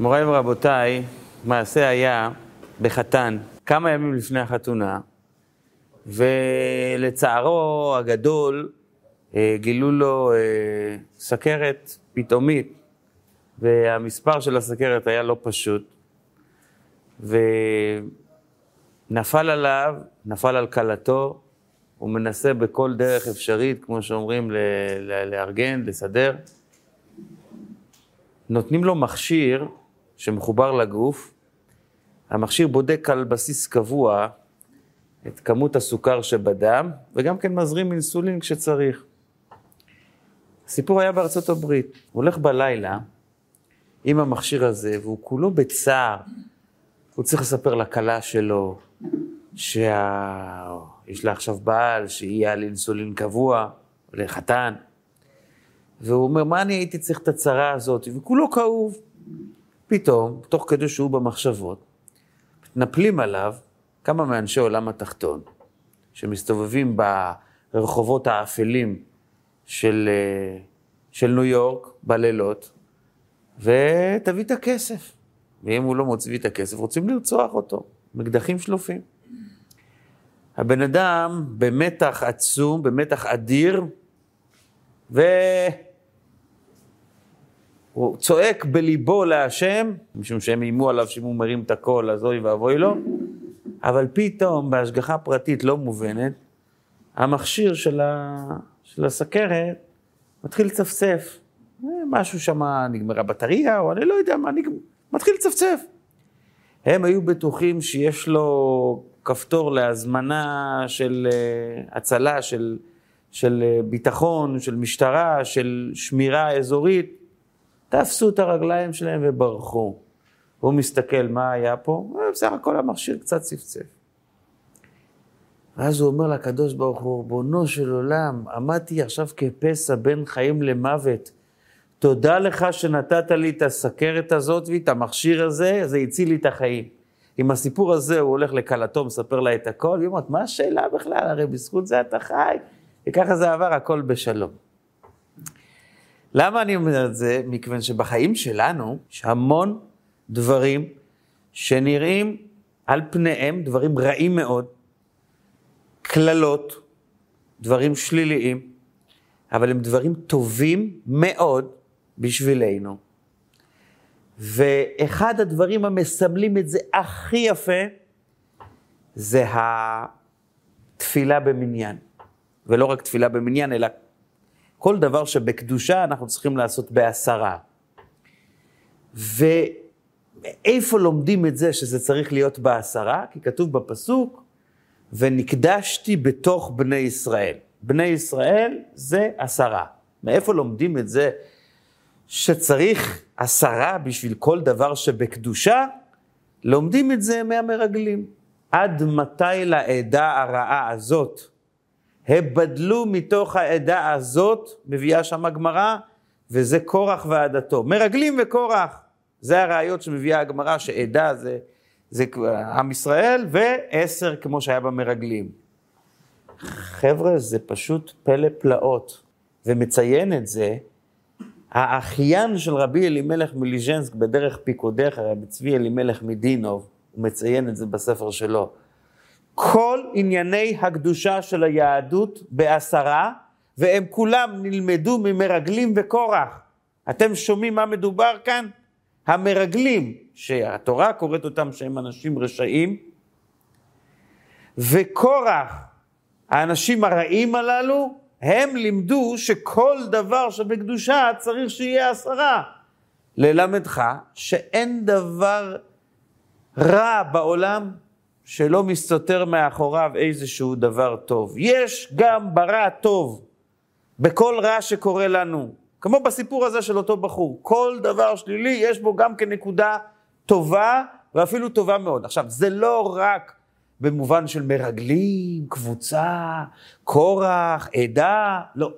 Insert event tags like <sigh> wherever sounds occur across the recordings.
מוריי ורבותיי, מעשה היה בחתן, כמה ימים לפני החתונה, ולצערו הגדול אה, גילו לו אה, סכרת פתאומית, והמספר של הסכרת היה לא פשוט, ונפל עליו, נפל על כלתו, הוא מנסה בכל דרך אפשרית, כמו שאומרים, לארגן, לסדר. נותנים לו מכשיר שמחובר לגוף, המכשיר בודק על בסיס קבוע את כמות הסוכר שבדם, וגם כן מזרים אינסולין כשצריך. הסיפור היה בארצות הברית. הוא הולך בלילה עם המכשיר הזה, והוא כולו בצער. הוא צריך לספר לכלה שלו שיש. לה עכשיו בעל, שיהיה על אינסולין קבוע, לחתן. והוא אומר, מה אני הייתי צריך את הצרה הזאת? וכולו כאוב. פתאום, תוך כדי שהוא במחשבות, מתנפלים עליו כמה מאנשי עולם התחתון, שמסתובבים ברחובות האפלים של, אה, של ניו יורק בלילות, ותביא את הכסף. ואם הוא לא מוציא את הכסף, רוצים לרצוח אותו, מקדחים שלופים. הבן אדם במתח עצום, במתח אדיר, ו... הוא צועק בליבו להשם, משום שהם איימו עליו שאם הוא מרים את הקול, אז אוי ואבוי לו, אבל פתאום, בהשגחה פרטית לא מובנת, המכשיר של, ה... של הסכרת מתחיל לצפצף. אה, משהו שם, נגמרה בטריה, או אני לא יודע מה, נגמר, מתחיל לצפצף. הם היו בטוחים שיש לו כפתור להזמנה של uh, הצלה, של, של uh, ביטחון, של משטרה, של שמירה אזורית. תפסו את הרגליים שלהם וברחו. הוא מסתכל מה היה פה, בסך הכל המכשיר קצת צפצף. ואז הוא אומר לקדוש ברוך הוא, בונו של עולם, עמדתי עכשיו כפסע בין חיים למוות. תודה לך שנתת לי את הסכרת הזאת ואת המכשיר הזה, זה הציל לי את החיים. עם הסיפור הזה הוא הולך לכלתו, מספר לה את הכל, היא אומרת, מה השאלה בכלל? הרי בזכות זה אתה חי. וככה זה עבר, הכל בשלום. למה אני אומר את זה? מכיוון שבחיים שלנו יש המון דברים שנראים על פניהם דברים רעים מאוד, קללות, דברים שליליים, אבל הם דברים טובים מאוד בשבילנו. ואחד הדברים המסמלים את זה הכי יפה, זה התפילה במניין. ולא רק תפילה במניין, אלא כל דבר שבקדושה אנחנו צריכים לעשות בעשרה. ואיפה לומדים את זה שזה צריך להיות בעשרה? כי כתוב בפסוק, ונקדשתי בתוך בני ישראל. בני ישראל זה עשרה. מאיפה לומדים את זה שצריך עשרה בשביל כל דבר שבקדושה? לומדים את זה מהמרגלים. עד מתי לעדה הרעה הזאת הבדלו מתוך העדה הזאת, מביאה שם הגמרא, וזה קורח ועדתו. מרגלים וקורח, זה הראיות שמביאה הגמרא, שעדה זה, זה עם ישראל, ועשר כמו שהיה במרגלים. חבר'ה, זה פשוט פלא פלאות, ומציין את זה האחיין של רבי אלימלך מליז'נסק בדרך פיקודך, רבי צבי אלימלך מדינוב, הוא מציין את זה בספר שלו. כל ענייני הקדושה של היהדות בעשרה, והם כולם נלמדו ממרגלים וקורח. אתם שומעים מה מדובר כאן? המרגלים, שהתורה קוראת אותם שהם אנשים רשעים, וקורח, האנשים הרעים הללו, הם לימדו שכל דבר שבקדושה צריך שיהיה עשרה. ללמדך שאין דבר רע בעולם שלא מסתתר מאחוריו איזשהו דבר טוב. יש גם ברע טוב בכל רע שקורה לנו. כמו בסיפור הזה של אותו בחור. כל דבר שלילי יש בו גם כנקודה טובה ואפילו טובה מאוד. עכשיו, זה לא רק במובן של מרגלים, קבוצה, קורח, עדה, לא.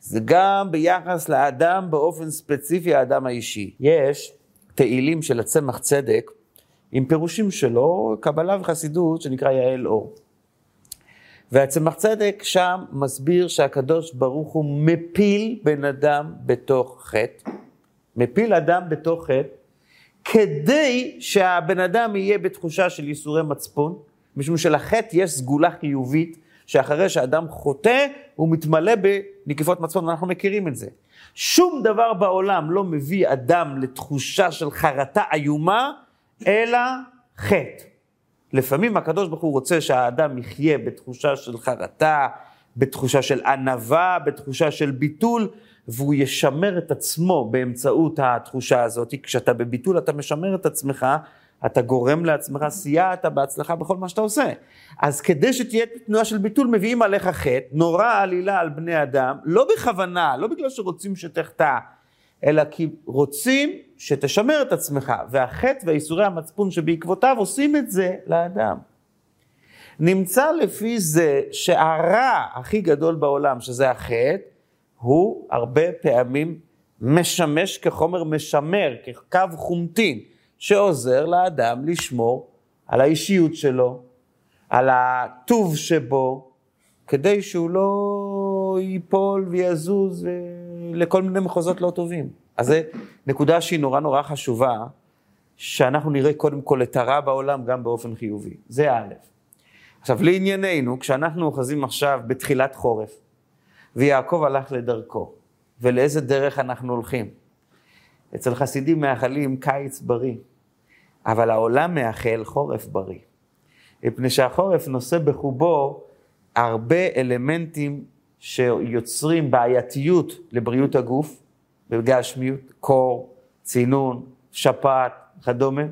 זה גם ביחס לאדם באופן ספציפי, האדם האישי. יש תהילים של הצמח צדק, עם פירושים שלו, קבלה וחסידות, שנקרא יעל אור. והצמח צדק שם מסביר שהקדוש ברוך הוא מפיל בן אדם בתוך חטא, מפיל אדם בתוך חטא, כדי שהבן אדם יהיה בתחושה של ייסורי מצפון, משום שלחטא יש סגולה חיובית, שאחרי שאדם חוטא, הוא מתמלא בנקיפות מצפון, ואנחנו מכירים את זה. שום דבר בעולם לא מביא אדם לתחושה של חרטה איומה, אלא חטא. לפעמים הקדוש ברוך הוא רוצה שהאדם יחיה בתחושה של חרטה, בתחושה של ענווה, בתחושה של ביטול, והוא ישמר את עצמו באמצעות התחושה הזאת. כשאתה בביטול אתה משמר את עצמך, אתה גורם לעצמך, סייעת בהצלחה בכל מה שאתה עושה. אז כדי שתהיה תנועה של ביטול, מביאים עליך חטא, נורא עלילה על בני אדם, לא בכוונה, לא בגלל שרוצים שתחטא, אלא כי רוצים שתשמר את עצמך, והחטא והייסורי המצפון שבעקבותיו עושים את זה לאדם. נמצא לפי זה שהרע הכי גדול בעולם, שזה החטא, הוא הרבה פעמים משמש כחומר משמר, כקו חומטין, שעוזר לאדם לשמור על האישיות שלו, על הטוב שבו, כדי שהוא לא ייפול ויזוז לכל מיני מחוזות לא טובים. אז זו נקודה שהיא נורא נורא חשובה, שאנחנו נראה קודם כל את הרע בעולם גם באופן חיובי. זה א'. עכשיו, לענייננו, כשאנחנו אוחזים עכשיו בתחילת חורף, ויעקב הלך לדרכו, ולאיזה דרך אנחנו הולכים? אצל חסידים מאחלים קיץ בריא, אבל העולם מאחל חורף בריא. מפני שהחורף נושא בחובו הרבה אלמנטים שיוצרים בעייתיות לבריאות הגוף, בגשמיות, קור, צינון, שפעת, וכדומה.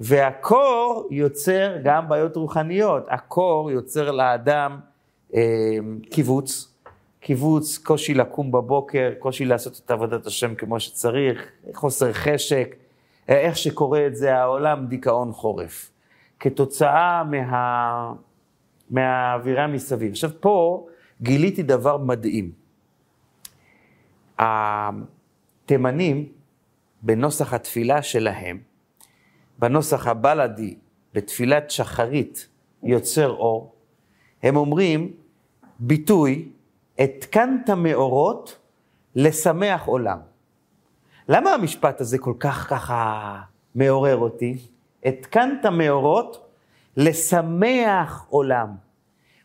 והקור יוצר גם בעיות רוחניות. הקור יוצר לאדם אה, קיבוץ, קיבוץ, קושי לקום בבוקר, קושי לעשות את עבודת השם כמו שצריך, חוסר חשק, איך שקורה את זה העולם, דיכאון חורף. כתוצאה מה... מהאווירה מסביב. עכשיו פה גיליתי דבר מדהים. התימנים, בנוסח התפילה שלהם, בנוסח הבלדי, בתפילת שחרית יוצר אור, הם אומרים ביטוי, התקנת מאורות לשמח עולם. למה המשפט הזה כל כך ככה מעורר אותי? התקנת מאורות לשמח עולם.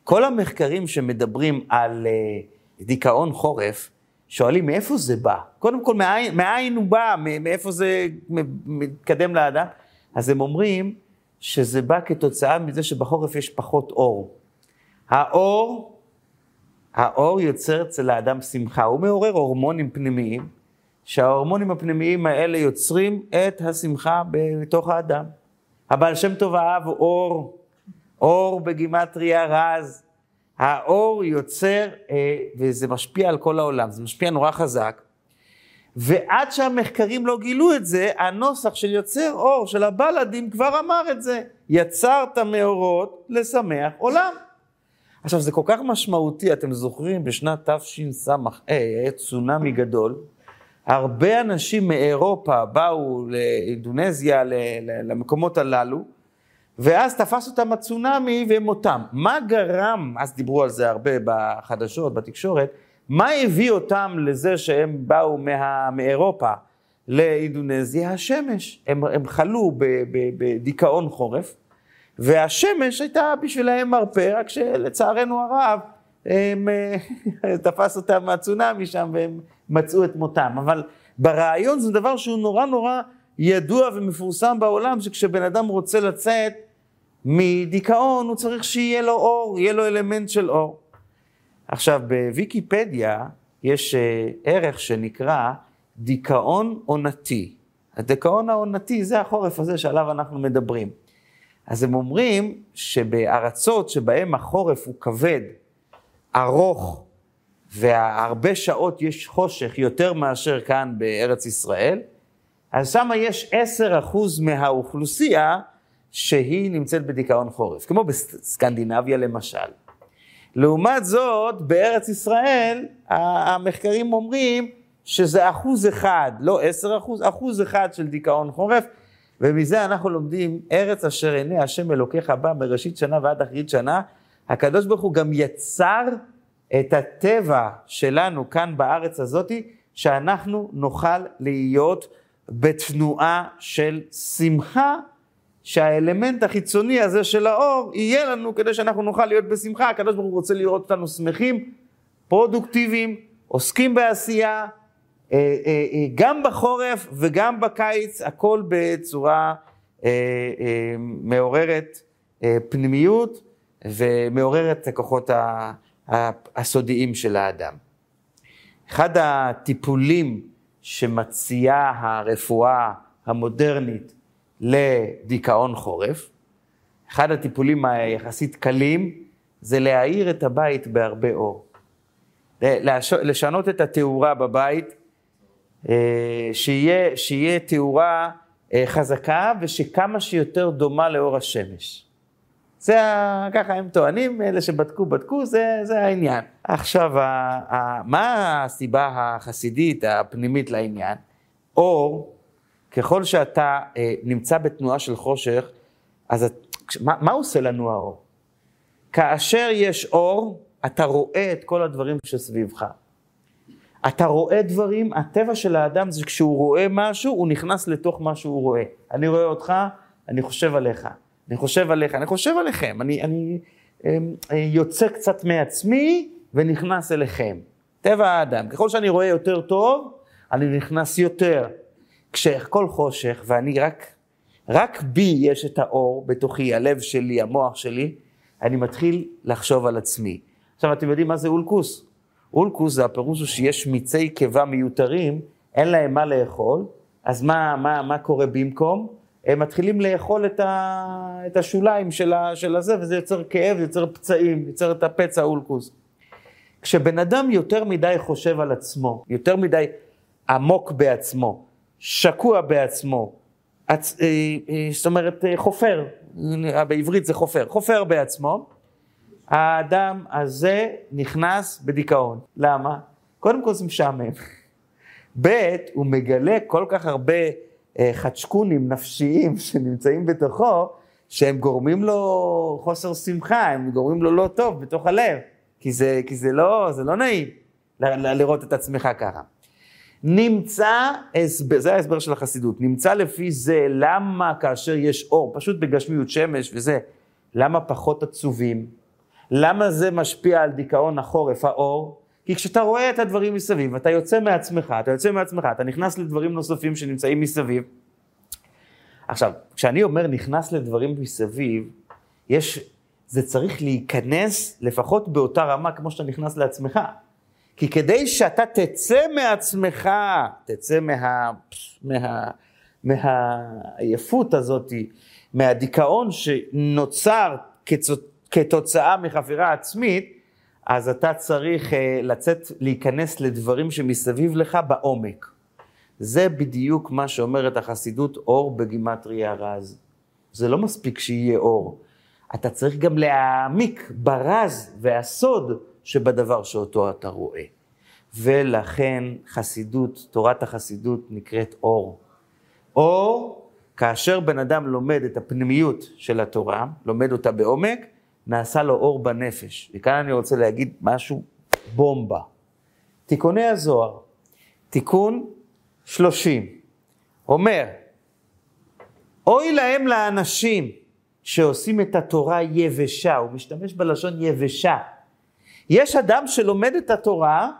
כל המחקרים שמדברים על uh, דיכאון חורף, שואלים מאיפה זה בא? קודם כל, מאין, מאין הוא בא? מאיפה זה מתקדם לאדם? אז הם אומרים שזה בא כתוצאה מזה שבחורף יש פחות אור. האור, האור יוצר אצל האדם שמחה, הוא מעורר הורמונים פנימיים, שההורמונים הפנימיים האלה יוצרים את השמחה בתוך האדם. הבעל שם טוב אהב אור, אור בגימטריה רז. האור יוצר, אה, וזה משפיע על כל העולם, זה משפיע נורא חזק. ועד שהמחקרים לא גילו את זה, הנוסח של יוצר אור, של הבלדים, כבר אמר את זה. יצרת מאורות לשמח עולם. עכשיו, זה כל כך משמעותי, אתם זוכרים, בשנת תשס"ה היה צונאמי גדול, הרבה אנשים מאירופה באו לאינדונזיה, למקומות הללו, ואז תפס אותם הצונאמי והם אותם. מה גרם, אז דיברו על זה הרבה בחדשות, בתקשורת, מה הביא אותם לזה שהם באו מה, מאירופה לאינדונזיה? השמש. הם, הם חלו בדיכאון חורף, והשמש הייתה בשבילהם מרפא, רק שלצערנו הרב, הם, <laughs> תפס אותם מהצונאמי שם והם מצאו את מותם. אבל ברעיון זה דבר שהוא נורא נורא ידוע ומפורסם בעולם, שכשבן אדם רוצה לצאת מדיכאון, הוא צריך שיהיה לו אור, יהיה לו אלמנט של אור. עכשיו, בוויקיפדיה יש אה, ערך שנקרא דיכאון עונתי. הדיכאון העונתי זה החורף הזה שעליו אנחנו מדברים. אז הם אומרים שבארצות שבהם החורף הוא כבד, ארוך, והרבה שעות יש חושך יותר מאשר כאן בארץ ישראל, אז שם יש 10% מהאוכלוסייה שהיא נמצאת בדיכאון חורף, כמו בסקנדינביה למשל. לעומת זאת, בארץ ישראל, המחקרים אומרים שזה אחוז אחד, לא עשר אחוז, אחוז אחד של דיכאון חורף, ומזה אנחנו לומדים, ארץ אשר עיני השם אלוקיך בא מראשית שנה ועד אחרית שנה, הקדוש ברוך הוא גם יצר את הטבע שלנו כאן בארץ הזאתי, שאנחנו נוכל להיות בתנועה של שמחה, שהאלמנט החיצוני הזה של האור יהיה לנו כדי שאנחנו נוכל להיות בשמחה. הקדוש ברוך הוא רוצה לראות אותנו שמחים, פרודוקטיביים, עוסקים בעשייה, אה, אה, אה, גם בחורף וגם בקיץ, הכל בצורה מעוררת פנימיות ומעוררת הכוחות הסודיים של האדם. אחד הטיפולים שמציעה הרפואה המודרנית לדיכאון חורף, אחד הטיפולים היחסית קלים זה להאיר את הבית בהרבה אור. לשנות את התאורה בבית, אה, שיהיה, שיהיה תאורה אה, חזקה ושכמה שיותר דומה לאור השמש. זה, ככה הם טוענים, אלה שבדקו, בדקו, זה, זה העניין. עכשיו, ה, ה, מה הסיבה החסידית, הפנימית לעניין? אור, ככל שאתה אה, נמצא בתנועה של חושך, אז מה, מה עושה לנו האור? כאשר יש אור, אתה רואה את כל הדברים שסביבך. אתה רואה דברים, הטבע של האדם זה כשהוא רואה משהו, הוא נכנס לתוך מה שהוא רואה. אני רואה אותך, אני חושב עליך. אני חושב עליך, אני חושב עליכם, אני, אני אמ, אה, יוצא קצת מעצמי ונכנס אליכם. טבע האדם, ככל שאני רואה יותר טוב, אני נכנס יותר. כשהכל חושך ואני רק, רק בי יש את האור בתוכי, הלב שלי, המוח שלי, אני מתחיל לחשוב על עצמי. עכשיו, אתם יודעים מה זה אולקוס? אולקוס זה הפירוש הוא שיש מיצי קיבה מיותרים, אין להם מה לאכול, אז מה, מה, מה קורה במקום? הם מתחילים לאכול את, ה, את השוליים של, ה, של הזה, וזה יוצר כאב, יוצר פצעים, יוצר את הפצע אולקוס. כשבן אדם יותר מדי חושב על עצמו, יותר מדי עמוק בעצמו, שקוע בעצמו, עצ... אה, אה, זאת אומרת אה, חופר, בעברית זה חופר, חופר בעצמו, האדם הזה נכנס בדיכאון. למה? קודם כל זה משעמם. ב', הוא מגלה כל כך הרבה חדשקונים נפשיים <laughs> שנמצאים בתוכו, שהם גורמים לו חוסר שמחה, הם גורמים לו לא טוב בתוך הלב, כי זה, כי זה, לא, זה לא נעים ל- ל- לראות את עצמך ככה. נמצא, זה ההסבר של החסידות, נמצא לפי זה למה כאשר יש אור, פשוט בגשמיות שמש וזה, למה פחות עצובים? למה זה משפיע על דיכאון החורף, האור? כי כשאתה רואה את הדברים מסביב, אתה יוצא מעצמך, אתה יוצא מעצמך, אתה נכנס לדברים נוספים שנמצאים מסביב. עכשיו, כשאני אומר נכנס לדברים מסביב, יש, זה צריך להיכנס לפחות באותה רמה כמו שאתה נכנס לעצמך. כי כדי שאתה תצא מעצמך, תצא מה, מה, מהעייפות הזאת, מהדיכאון שנוצר כתוצאה מחפירה עצמית, אז אתה צריך uh, לצאת, להיכנס לדברים שמסביב לך בעומק. זה בדיוק מה שאומרת החסידות אור בגימטריה רז. זה לא מספיק שיהיה אור. אתה צריך גם להעמיק ברז והסוד שבדבר שאותו אתה רואה. ולכן חסידות, תורת החסידות נקראת אור. אור, כאשר בן אדם לומד את הפנימיות של התורה, לומד אותה בעומק, נעשה לו אור בנפש. וכאן אני רוצה להגיד משהו בומבה. תיקוני הזוהר, תיקון 30, אומר, אוי להם לאנשים שעושים את התורה יבשה, הוא משתמש בלשון יבשה. יש אדם שלומד את התורה,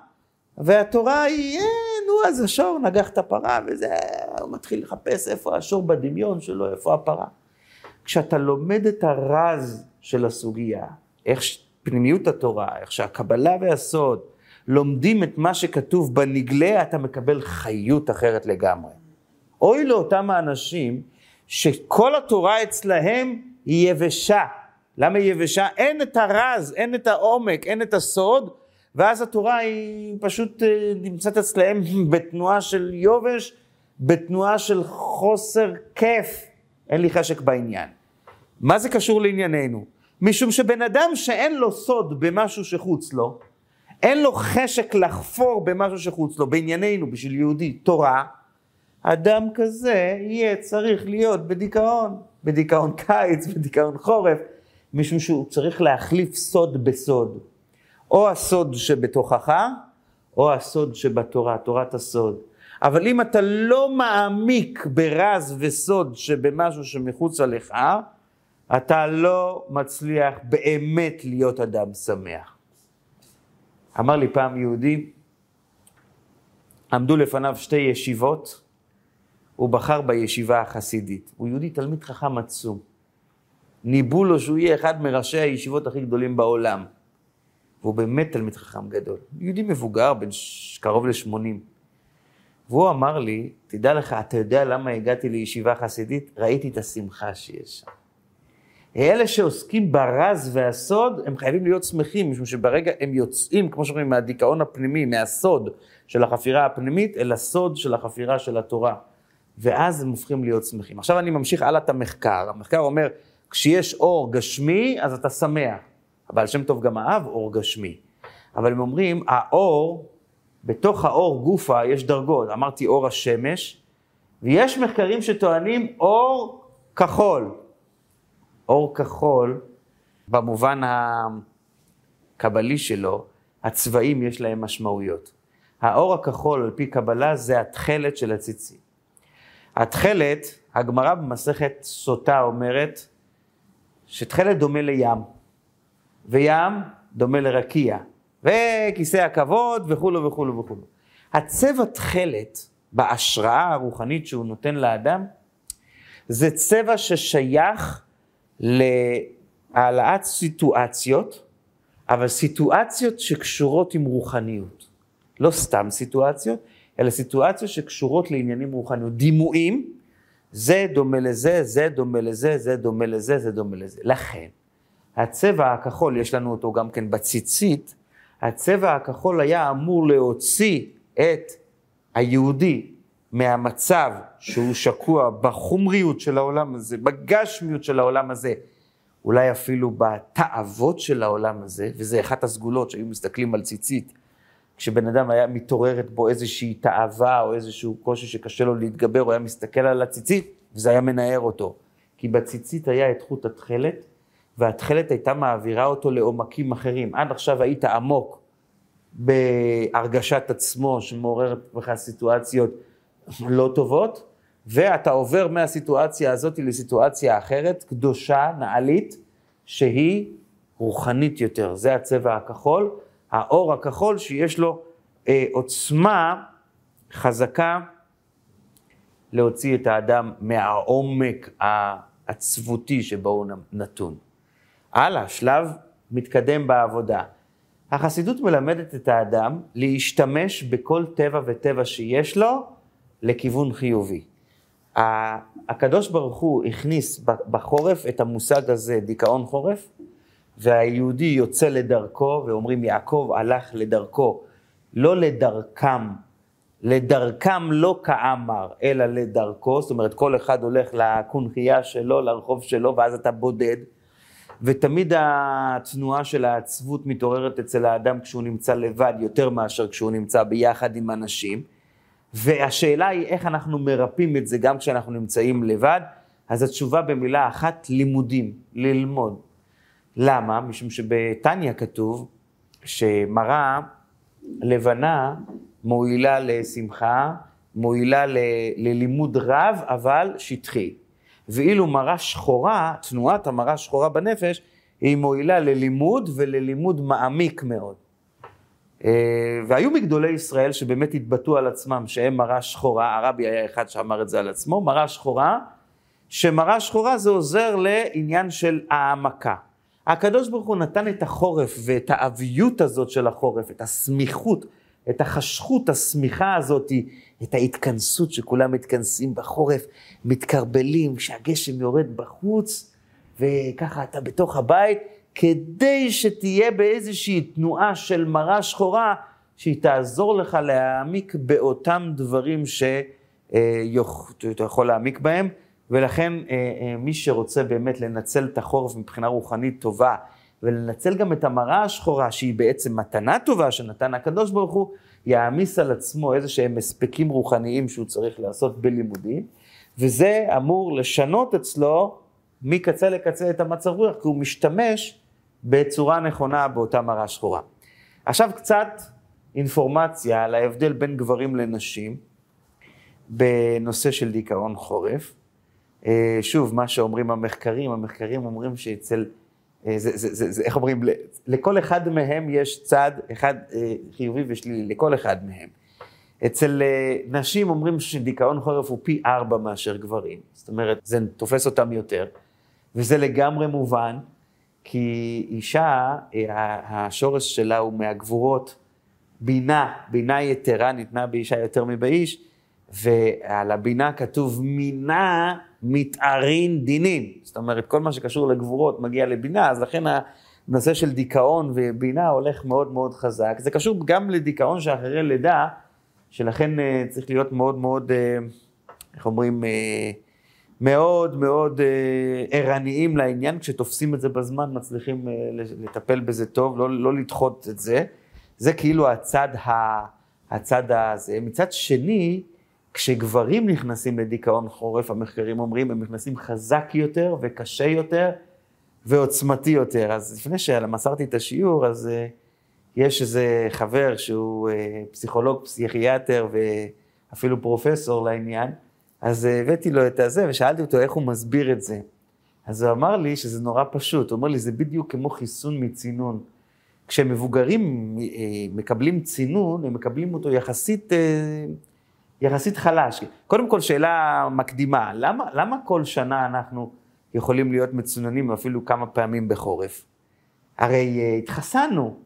והתורה היא, אה, נו, אז השור נגח את הפרה, וזה, הוא מתחיל לחפש איפה השור בדמיון שלו, איפה הפרה. כשאתה לומד את הרז של הסוגיה, איך פנימיות התורה, איך שהקבלה והסוד לומדים את מה שכתוב בנגלה, אתה מקבל חיות אחרת לגמרי. אוי לאותם האנשים שכל התורה אצלהם היא יבשה. למה היא יבשה? אין את הרז, אין את העומק, אין את הסוד, ואז התורה היא פשוט אה, נמצאת אצלהם <laughs> בתנועה של יובש, בתנועה של חוסר כיף. אין לי חשק בעניין. מה זה קשור לענייננו? משום שבן אדם שאין לו סוד במשהו שחוץ לו, אין לו חשק לחפור במשהו שחוץ לו, בענייננו, בשביל יהודי, תורה, אדם כזה יהיה צריך להיות בדיכאון, בדיכאון קיץ, <laughs> בדיכאון חורף, משום שהוא צריך להחליף סוד בסוד. או הסוד שבתוכך, או הסוד שבתורה, תורת הסוד. אבל אם אתה לא מעמיק ברז וסוד שבמשהו שמחוץ לך, אתה לא מצליח באמת להיות אדם שמח. אמר לי פעם יהודי, עמדו לפניו שתי ישיבות, הוא בחר בישיבה החסידית. הוא יהודי תלמיד חכם עצום. ניבאו לו שהוא יהיה אחד מראשי הישיבות הכי גדולים בעולם. והוא באמת תלמיד חכם גדול. יהודי מבוגר, בן ש... קרוב ל-80. והוא אמר לי, תדע לך, אתה יודע למה הגעתי לישיבה חסידית? ראיתי את השמחה שיש שם. אלה שעוסקים ברז והסוד, הם חייבים להיות שמחים, משום שברגע הם יוצאים, כמו שאומרים, מהדיכאון הפנימי, מהסוד של החפירה הפנימית, אל הסוד של החפירה של התורה. ואז הם הופכים להיות שמחים. עכשיו אני ממשיך הלאה את המחקר. המחקר אומר, כשיש אור גשמי, אז אתה שמח. אבל שם טוב גם אהב אור גשמי. אבל הם אומרים, האור, בתוך האור גופה יש דרגות. אמרתי אור השמש, ויש מחקרים שטוענים אור כחול. אור כחול, במובן הקבלי שלו, הצבעים יש להם משמעויות. האור הכחול, על פי קבלה, זה התכלת של הציצים. התכלת, הגמרא במסכת סוטה אומרת, שתכלת דומה לים, וים דומה לרקיע, וכיסא הכבוד וכולו וכולו וכולו. הצבע תכלת, בהשראה הרוחנית שהוא נותן לאדם, זה צבע ששייך להעלאת סיטואציות, אבל סיטואציות שקשורות עם רוחניות. לא סתם סיטואציות, אלא סיטואציות שקשורות לעניינים רוחניים. דימויים, זה דומה לזה, זה דומה לזה, זה דומה לזה, זה דומה לזה. לכן, הצבע הכחול, יש לנו אותו גם כן בציצית, הצבע הכחול היה אמור להוציא את היהודי מהמצב שהוא שקוע בחומריות של העולם הזה, בגשמיות של העולם הזה, אולי אפילו בתאוות של העולם הזה, וזה אחת הסגולות שהיו מסתכלים על ציצית. כשבן אדם היה מתעוררת בו איזושהי תאווה או איזשהו קושי שקשה לו להתגבר, הוא היה מסתכל על הציצית וזה היה מנער אותו. כי בציצית היה את חוט התכלת, והתכלת הייתה מעבירה אותו לעומקים אחרים. עד עכשיו היית עמוק בהרגשת עצמו שמעוררת בך סיטואציות לא טובות, ואתה עובר מהסיטואציה הזאת לסיטואציה אחרת, קדושה, נעלית, שהיא רוחנית יותר. זה הצבע הכחול. האור הכחול שיש לו אה, עוצמה חזקה להוציא את האדם מהעומק העצבותי שבו הוא נתון. הלאה, שלב מתקדם בעבודה. החסידות מלמדת את האדם להשתמש בכל טבע וטבע שיש לו לכיוון חיובי. הקדוש ברוך הוא הכניס בחורף את המושג הזה, דיכאון חורף, והיהודי יוצא לדרכו, ואומרים יעקב הלך לדרכו, לא לדרכם, לדרכם לא כאמר, אלא לדרכו, זאת אומרת כל אחד הולך לקונכייה שלו, לרחוב שלו, ואז אתה בודד. ותמיד התנועה של העצבות מתעוררת אצל האדם כשהוא נמצא לבד יותר מאשר כשהוא נמצא ביחד עם אנשים. והשאלה היא איך אנחנו מרפאים את זה גם כשאנחנו נמצאים לבד. אז התשובה במילה אחת, לימודים, ללמוד. למה? משום שבתניא כתוב שמראה לבנה מועילה לשמחה, מועילה ל, ללימוד רב, אבל שטחי. ואילו מראה שחורה, תנועת המראה שחורה בנפש, היא מועילה ללימוד וללימוד מעמיק מאוד. אה, והיו מגדולי ישראל שבאמת התבטאו על עצמם שהם מראה שחורה, הרבי היה אחד שאמר את זה על עצמו, מראה שחורה, שמראה שחורה זה עוזר לעניין של העמקה. הקדוש ברוך הוא נתן את החורף ואת האביות הזאת של החורף, את הסמיכות, את החשכות, השמיכה הזאת, את ההתכנסות שכולם מתכנסים בחורף, מתקרבלים, כשהגשם יורד בחוץ, וככה אתה בתוך הבית, כדי שתהיה באיזושהי תנועה של מרה שחורה, שהיא תעזור לך להעמיק באותם דברים שאתה יכול להעמיק בהם. ולכן אה, אה, מי שרוצה באמת לנצל את החורף מבחינה רוחנית טובה, ולנצל גם את המראה השחורה, שהיא בעצם מתנה טובה שנתן הקדוש ברוך הוא, יעמיס על עצמו איזה שהם הספקים רוחניים שהוא צריך לעשות בלימודים, וזה אמור לשנות אצלו מקצה לקצה את המצב רוח, כי הוא משתמש בצורה נכונה באותה מראה שחורה. עכשיו קצת אינפורמציה על ההבדל בין גברים לנשים. בנושא של דיכאון חורף. אה, שוב, מה שאומרים המחקרים, המחקרים אומרים שאצל, אה, זה, זה, זה, זה, איך אומרים, לכל אחד מהם יש צד אחד אה, חיובי ושלילי, לכל אחד מהם. אצל נשים אומרים שדיכאון חורף הוא פי ארבע מאשר גברים, זאת אומרת, זה תופס אותם יותר, וזה לגמרי מובן, כי אישה, השורש שלה הוא מהגבורות, בינה, בינה יתרה ניתנה באישה יותר מבאיש, ועל הבינה כתוב מינה מתארין דינין. זאת אומרת, כל מה שקשור לגבורות מגיע לבינה, אז לכן הנושא של דיכאון ובינה הולך מאוד מאוד חזק. זה קשור גם לדיכאון שאחרי לידה, שלכן אה, צריך להיות מאוד מאוד, אה, איך אומרים, אה, מאוד מאוד ערניים לעניין, כשתופסים את זה בזמן מצליחים לטפל בזה טוב, לא, לא לדחות את זה. זה כאילו הצד, ה, הצד הזה. מצד שני, כשגברים נכנסים לדיכאון חורף, המחקרים אומרים, הם נכנסים חזק יותר וקשה יותר ועוצמתי יותר. אז לפני שמסרתי את השיעור, אז uh, יש איזה חבר שהוא uh, פסיכולוג, פסיכיאטר ואפילו פרופסור לעניין, אז uh, הבאתי לו את הזה ושאלתי אותו איך הוא מסביר את זה. אז הוא אמר לי שזה נורא פשוט, הוא אומר לי, זה בדיוק כמו חיסון מצינון. כשמבוגרים מקבלים צינון, הם מקבלים אותו יחסית... יחסית חלש. קודם כל, שאלה מקדימה, למה, למה כל שנה אנחנו יכולים להיות מצוננים אפילו כמה פעמים בחורף? הרי התחסנו,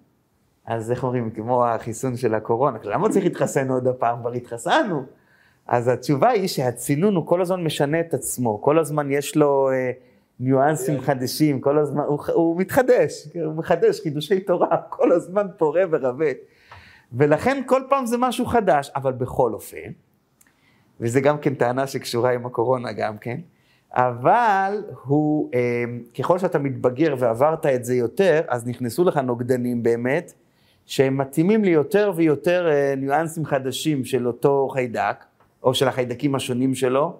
אז איך אומרים, כמו החיסון של הקורונה, למה צריך להתחסן עוד הפעם? כבר התחסנו. אז התשובה היא שהצינון הוא כל הזמן משנה את עצמו, כל הזמן יש לו uh, ניואנסים yeah. חדשים, כל הזמן, הוא, הוא מתחדש, הוא מחדש חידושי תורה, <laughs> כל הזמן פורה ורבה. ולכן כל פעם זה משהו חדש, אבל בכל אופן, וזה גם כן טענה שקשורה עם הקורונה גם כן, אבל הוא, אה, ככל שאתה מתבגר ועברת את זה יותר, אז נכנסו לך נוגדנים באמת, שהם מתאימים לי יותר ויותר אה, ניואנסים חדשים של אותו חיידק, או של החיידקים השונים שלו,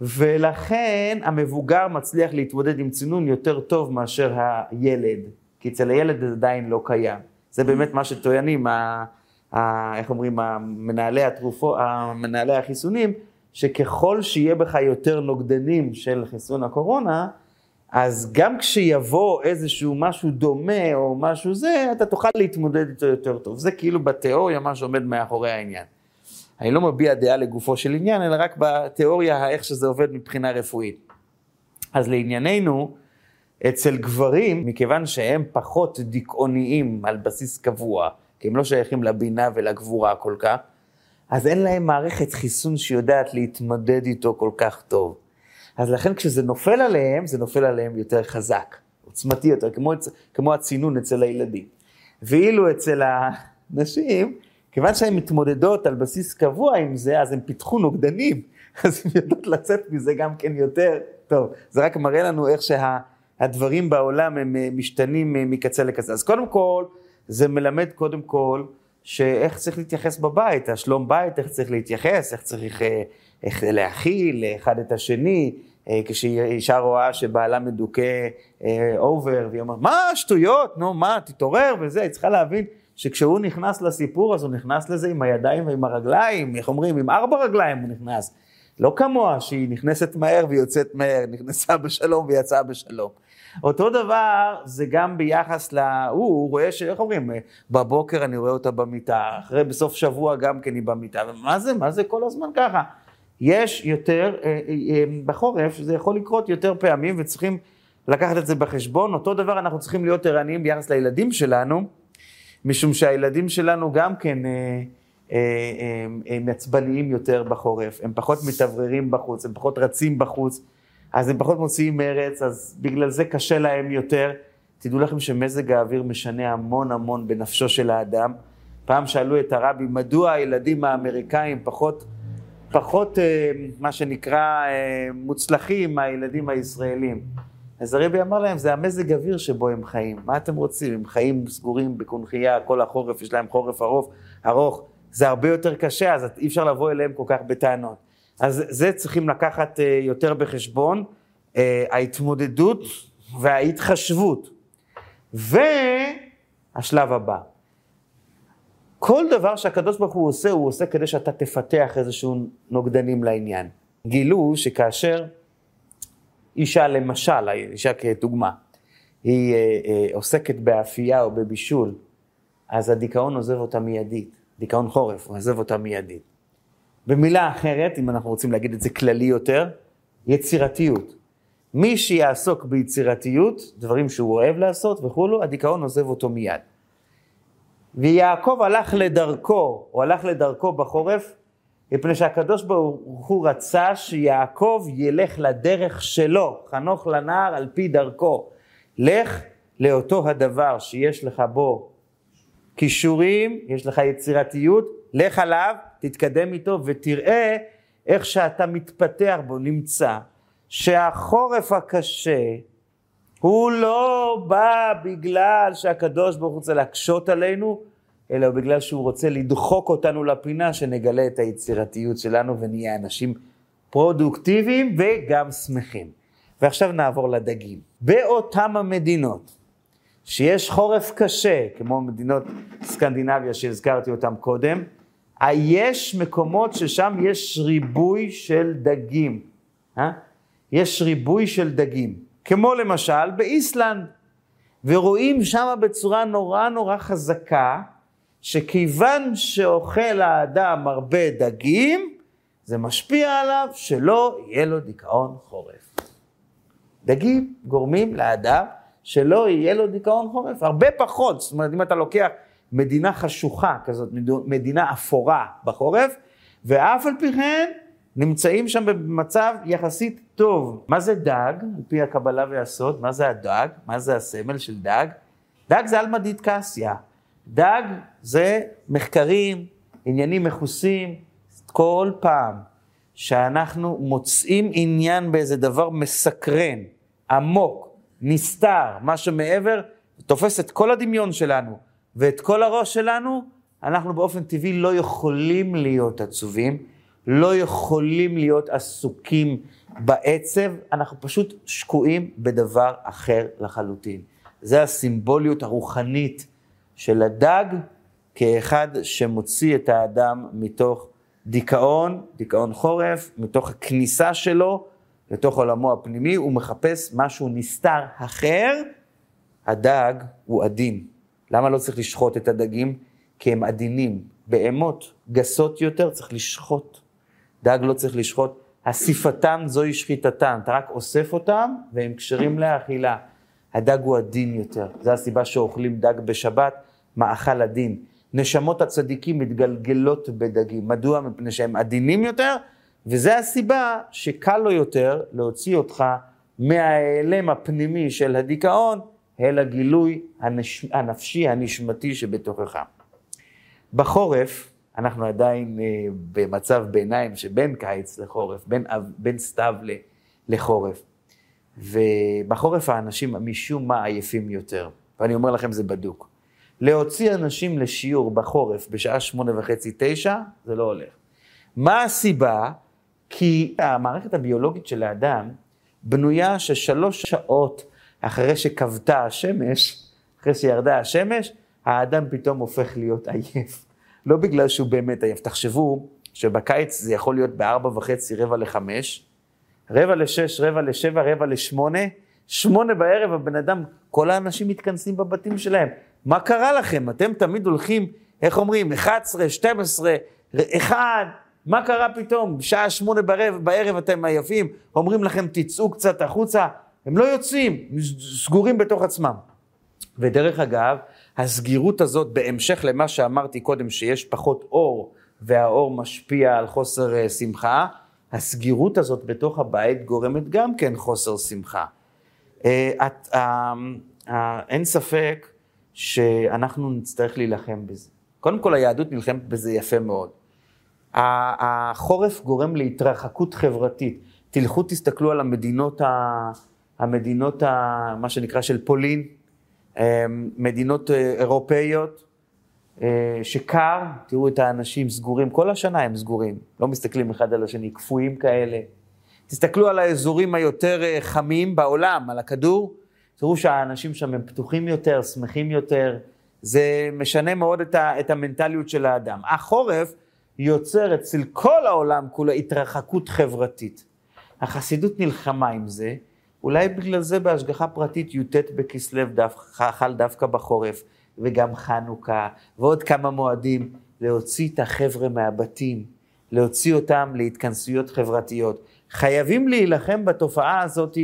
ולכן המבוגר מצליח להתמודד עם צינון יותר טוב מאשר הילד, כי אצל הילד זה עדיין לא קיים. זה באמת מה שטוענים, ה, ה, איך אומרים, מנהלי התרופות, מנהלי החיסונים, שככל שיהיה בך יותר נוגדנים של חיסון הקורונה, אז גם כשיבוא איזשהו משהו דומה או משהו זה, אתה תוכל להתמודד איתו יותר טוב. זה כאילו בתיאוריה מה שעומד מאחורי העניין. אני לא מביע דעה לגופו של עניין, אלא רק בתיאוריה, איך שזה עובד מבחינה רפואית. אז לענייננו, אצל גברים, מכיוון שהם פחות דיכאוניים על בסיס קבוע, כי הם לא שייכים לבינה ולגבורה כל כך, אז אין להם מערכת חיסון שיודעת להתמודד איתו כל כך טוב. אז לכן כשזה נופל עליהם, זה נופל עליהם יותר חזק, עוצמתי יותר, כמו, כמו הצינון אצל הילדים. ואילו אצל הנשים, כיוון שהן מתמודדות על בסיס קבוע עם זה, אז הן פיתחו נוגדנים, <laughs> אז הן יודעות לצאת מזה גם כן יותר טוב. זה רק מראה לנו איך שה... הדברים בעולם הם אה, משתנים אה, מקצה לקצה. אז קודם כל, זה מלמד קודם כל שאיך צריך להתייחס בבית, השלום בית, איך צריך להתייחס, איך צריך אה, איך להכיל אחד את השני, כשאישה רואה שבעלה מדוכא אובר, והיא אומרת, מה שטויות, נו מה, תתעורר וזה, היא צריכה להבין שכשהוא נכנס לסיפור, אז הוא נכנס לזה עם הידיים ועם הרגליים, איך אומרים, עם ארבע רגליים הוא נכנס. לא כמוה שהיא נכנסת מהר ויוצאת מהר, נכנסה בשלום ויצאה בשלום. אותו דבר זה גם ביחס ל... הוא, הוא רואה ש... איך אומרים? בבוקר אני רואה אותה במיטה, אחרי בסוף שבוע גם כן היא במיטה, ומה זה? מה זה כל הזמן ככה? יש יותר, אה, אה, אה, בחורף זה יכול לקרות יותר פעמים וצריכים לקחת את זה בחשבון. אותו דבר אנחנו צריכים להיות ערניים ביחס לילדים שלנו, משום שהילדים שלנו גם כן... הם עצבניים יותר בחורף, הם פחות מתאווררים בחוץ, הם פחות רצים בחוץ, אז הם פחות מוציאים מרץ, אז בגלל זה קשה להם יותר. תדעו לכם שמזג האוויר משנה המון המון בנפשו של האדם. פעם שאלו את הרבי, מדוע הילדים האמריקאים פחות, פחות אה, מה שנקרא אה, מוצלחים מהילדים הישראלים? אז הרבי אמר להם, זה המזג אוויר שבו הם חיים. מה אתם רוצים? הם חיים סגורים בקונכייה כל החורף, יש להם חורף ארוך, ארוך. זה הרבה יותר קשה, אז אי אפשר לבוא אליהם כל כך בטענות. אז זה צריכים לקחת אה, יותר בחשבון, אה, ההתמודדות וההתחשבות. והשלב הבא, כל דבר שהקדוש ברוך הוא עושה, הוא עושה כדי שאתה תפתח איזשהו נוגדנים לעניין. גילו שכאשר אישה, למשל, אישה כדוגמה, היא אה, אה, עוסקת באפייה או בבישול, אז הדיכאון עוזב אותה מיידית. דיכאון חורף, הוא עוזב אותה מיידית. במילה אחרת, אם אנחנו רוצים להגיד את זה כללי יותר, יצירתיות. מי שיעסוק ביצירתיות, דברים שהוא אוהב לעשות וכולו, הדיכאון עוזב אותו מיד. ויעקב הלך לדרכו, הוא הלך לדרכו בחורף, מפני שהקדוש ברוך הוא רצה שיעקב ילך לדרך שלו, חנוך לנער על פי דרכו. לך לאותו הדבר שיש לך בו כישורים, יש לך יצירתיות, לך עליו, תתקדם איתו ותראה איך שאתה מתפתח בו, נמצא שהחורף הקשה הוא לא בא בגלל שהקדוש ברוך הוא רוצה להקשות עלינו, אלא בגלל שהוא רוצה לדחוק אותנו לפינה, שנגלה את היצירתיות שלנו ונהיה אנשים פרודוקטיביים וגם שמחים. ועכשיו נעבור לדגים. באותם המדינות שיש חורף קשה, כמו מדינות סקנדינביה שהזכרתי אותם קודם, יש מקומות ששם יש ריבוי של דגים. אה? יש ריבוי של דגים. כמו למשל באיסלנד. ורואים שם בצורה נורא נורא חזקה, שכיוון שאוכל האדם הרבה דגים, זה משפיע עליו שלא יהיה לו דיכאון חורף. דגים גורמים לאדם שלא יהיה לו דיכאון חורף, הרבה פחות, זאת אומרת אם אתה לוקח מדינה חשוכה כזאת, מדינה אפורה בחורף, ואף על פי כן נמצאים שם במצב יחסית טוב. מה זה דג, על פי הקבלה והסוד? מה זה הדג? מה זה הסמל של דג? דג זה עלמא דיטקסיה. דג זה מחקרים, עניינים מכוסים, כל פעם שאנחנו מוצאים עניין באיזה דבר מסקרן, עמוק, נסתר, מה שמעבר, תופס את כל הדמיון שלנו ואת כל הראש שלנו, אנחנו באופן טבעי לא יכולים להיות עצובים, לא יכולים להיות עסוקים בעצב, אנחנו פשוט שקועים בדבר אחר לחלוטין. זה הסימבוליות הרוחנית של הדג כאחד שמוציא את האדם מתוך דיכאון, דיכאון חורף, מתוך הכניסה שלו לתוך עולמו הפנימי, הוא מחפש משהו נסתר אחר, הדג הוא עדין. למה לא צריך לשחוט את הדגים? כי הם עדינים. בהמות גסות יותר צריך לשחוט. דג לא צריך לשחוט. אסיפתן זוהי שחיטתן, אתה רק אוסף אותם והם כשרים לאכילה. הדג הוא עדין יותר, זו הסיבה שאוכלים דג בשבת, מאכל עדין. נשמות הצדיקים מתגלגלות בדגים. מדוע? מפני שהם עדינים יותר, וזו הסיבה שקל לו יותר להוציא אותך מההיעלם הפנימי של הדיכאון אל הגילוי הנש... הנפשי, הנשמתי שבתוכך. בחורף, אנחנו עדיין אה, במצב ביניים שבין קיץ לחורף, בין, בין סתיו לחורף. ובחורף האנשים משום מה עייפים יותר, ואני אומר לכם זה בדוק. להוציא אנשים לשיעור בחורף בשעה שמונה וחצי, תשע, זה לא הולך. מה הסיבה? כי המערכת הביולוגית של האדם בנויה ששלוש שעות אחרי שכבתה השמש, אחרי שירדה השמש, האדם פתאום הופך להיות עייף. לא בגלל שהוא באמת עייף. תחשבו שבקיץ זה יכול להיות בארבע וחצי, רבע לחמש, רבע לשש, רבע לשבע, רבע לשמונה, שמונה בערב הבן אדם, כל האנשים מתכנסים בבתים שלהם. מה קרה לכם? אתם תמיד הולכים, איך אומרים, 11, 12, 1, מה קרה פתאום? בשעה שמונה בערב, בערב אתם עייפים, אומרים לכם תצאו קצת החוצה, הם לא יוצאים, סגורים בתוך עצמם. ודרך אגב, הסגירות הזאת, בהמשך למה שאמרתי קודם, שיש פחות אור, והאור משפיע על חוסר אה, שמחה, הסגירות הזאת בתוך הבית גורמת גם כן חוסר שמחה. אה, אה, אין ספק שאנחנו נצטרך להילחם בזה. קודם כל, היהדות נלחמת בזה יפה מאוד. החורף גורם להתרחקות חברתית. תלכו, תסתכלו על המדינות, ה, המדינות ה, מה שנקרא של פולין, אמ, מדינות אה, אירופאיות, אה, שקר, תראו את האנשים סגורים, כל השנה הם סגורים, לא מסתכלים אחד על השני, קפואים כאלה. תסתכלו על האזורים היותר אה, חמים בעולם, על הכדור, תראו שהאנשים שם הם פתוחים יותר, שמחים יותר, זה משנה מאוד את, ה, את המנטליות של האדם. החורף יוצר אצל כל העולם כולו התרחקות חברתית. החסידות נלחמה עם זה, אולי בגלל זה בהשגחה פרטית י"ט בכסלו חל דווקא בחורף, וגם חנוכה, ועוד כמה מועדים, להוציא את החבר'ה מהבתים, להוציא אותם להתכנסויות חברתיות. חייבים להילחם בתופעה הזאת,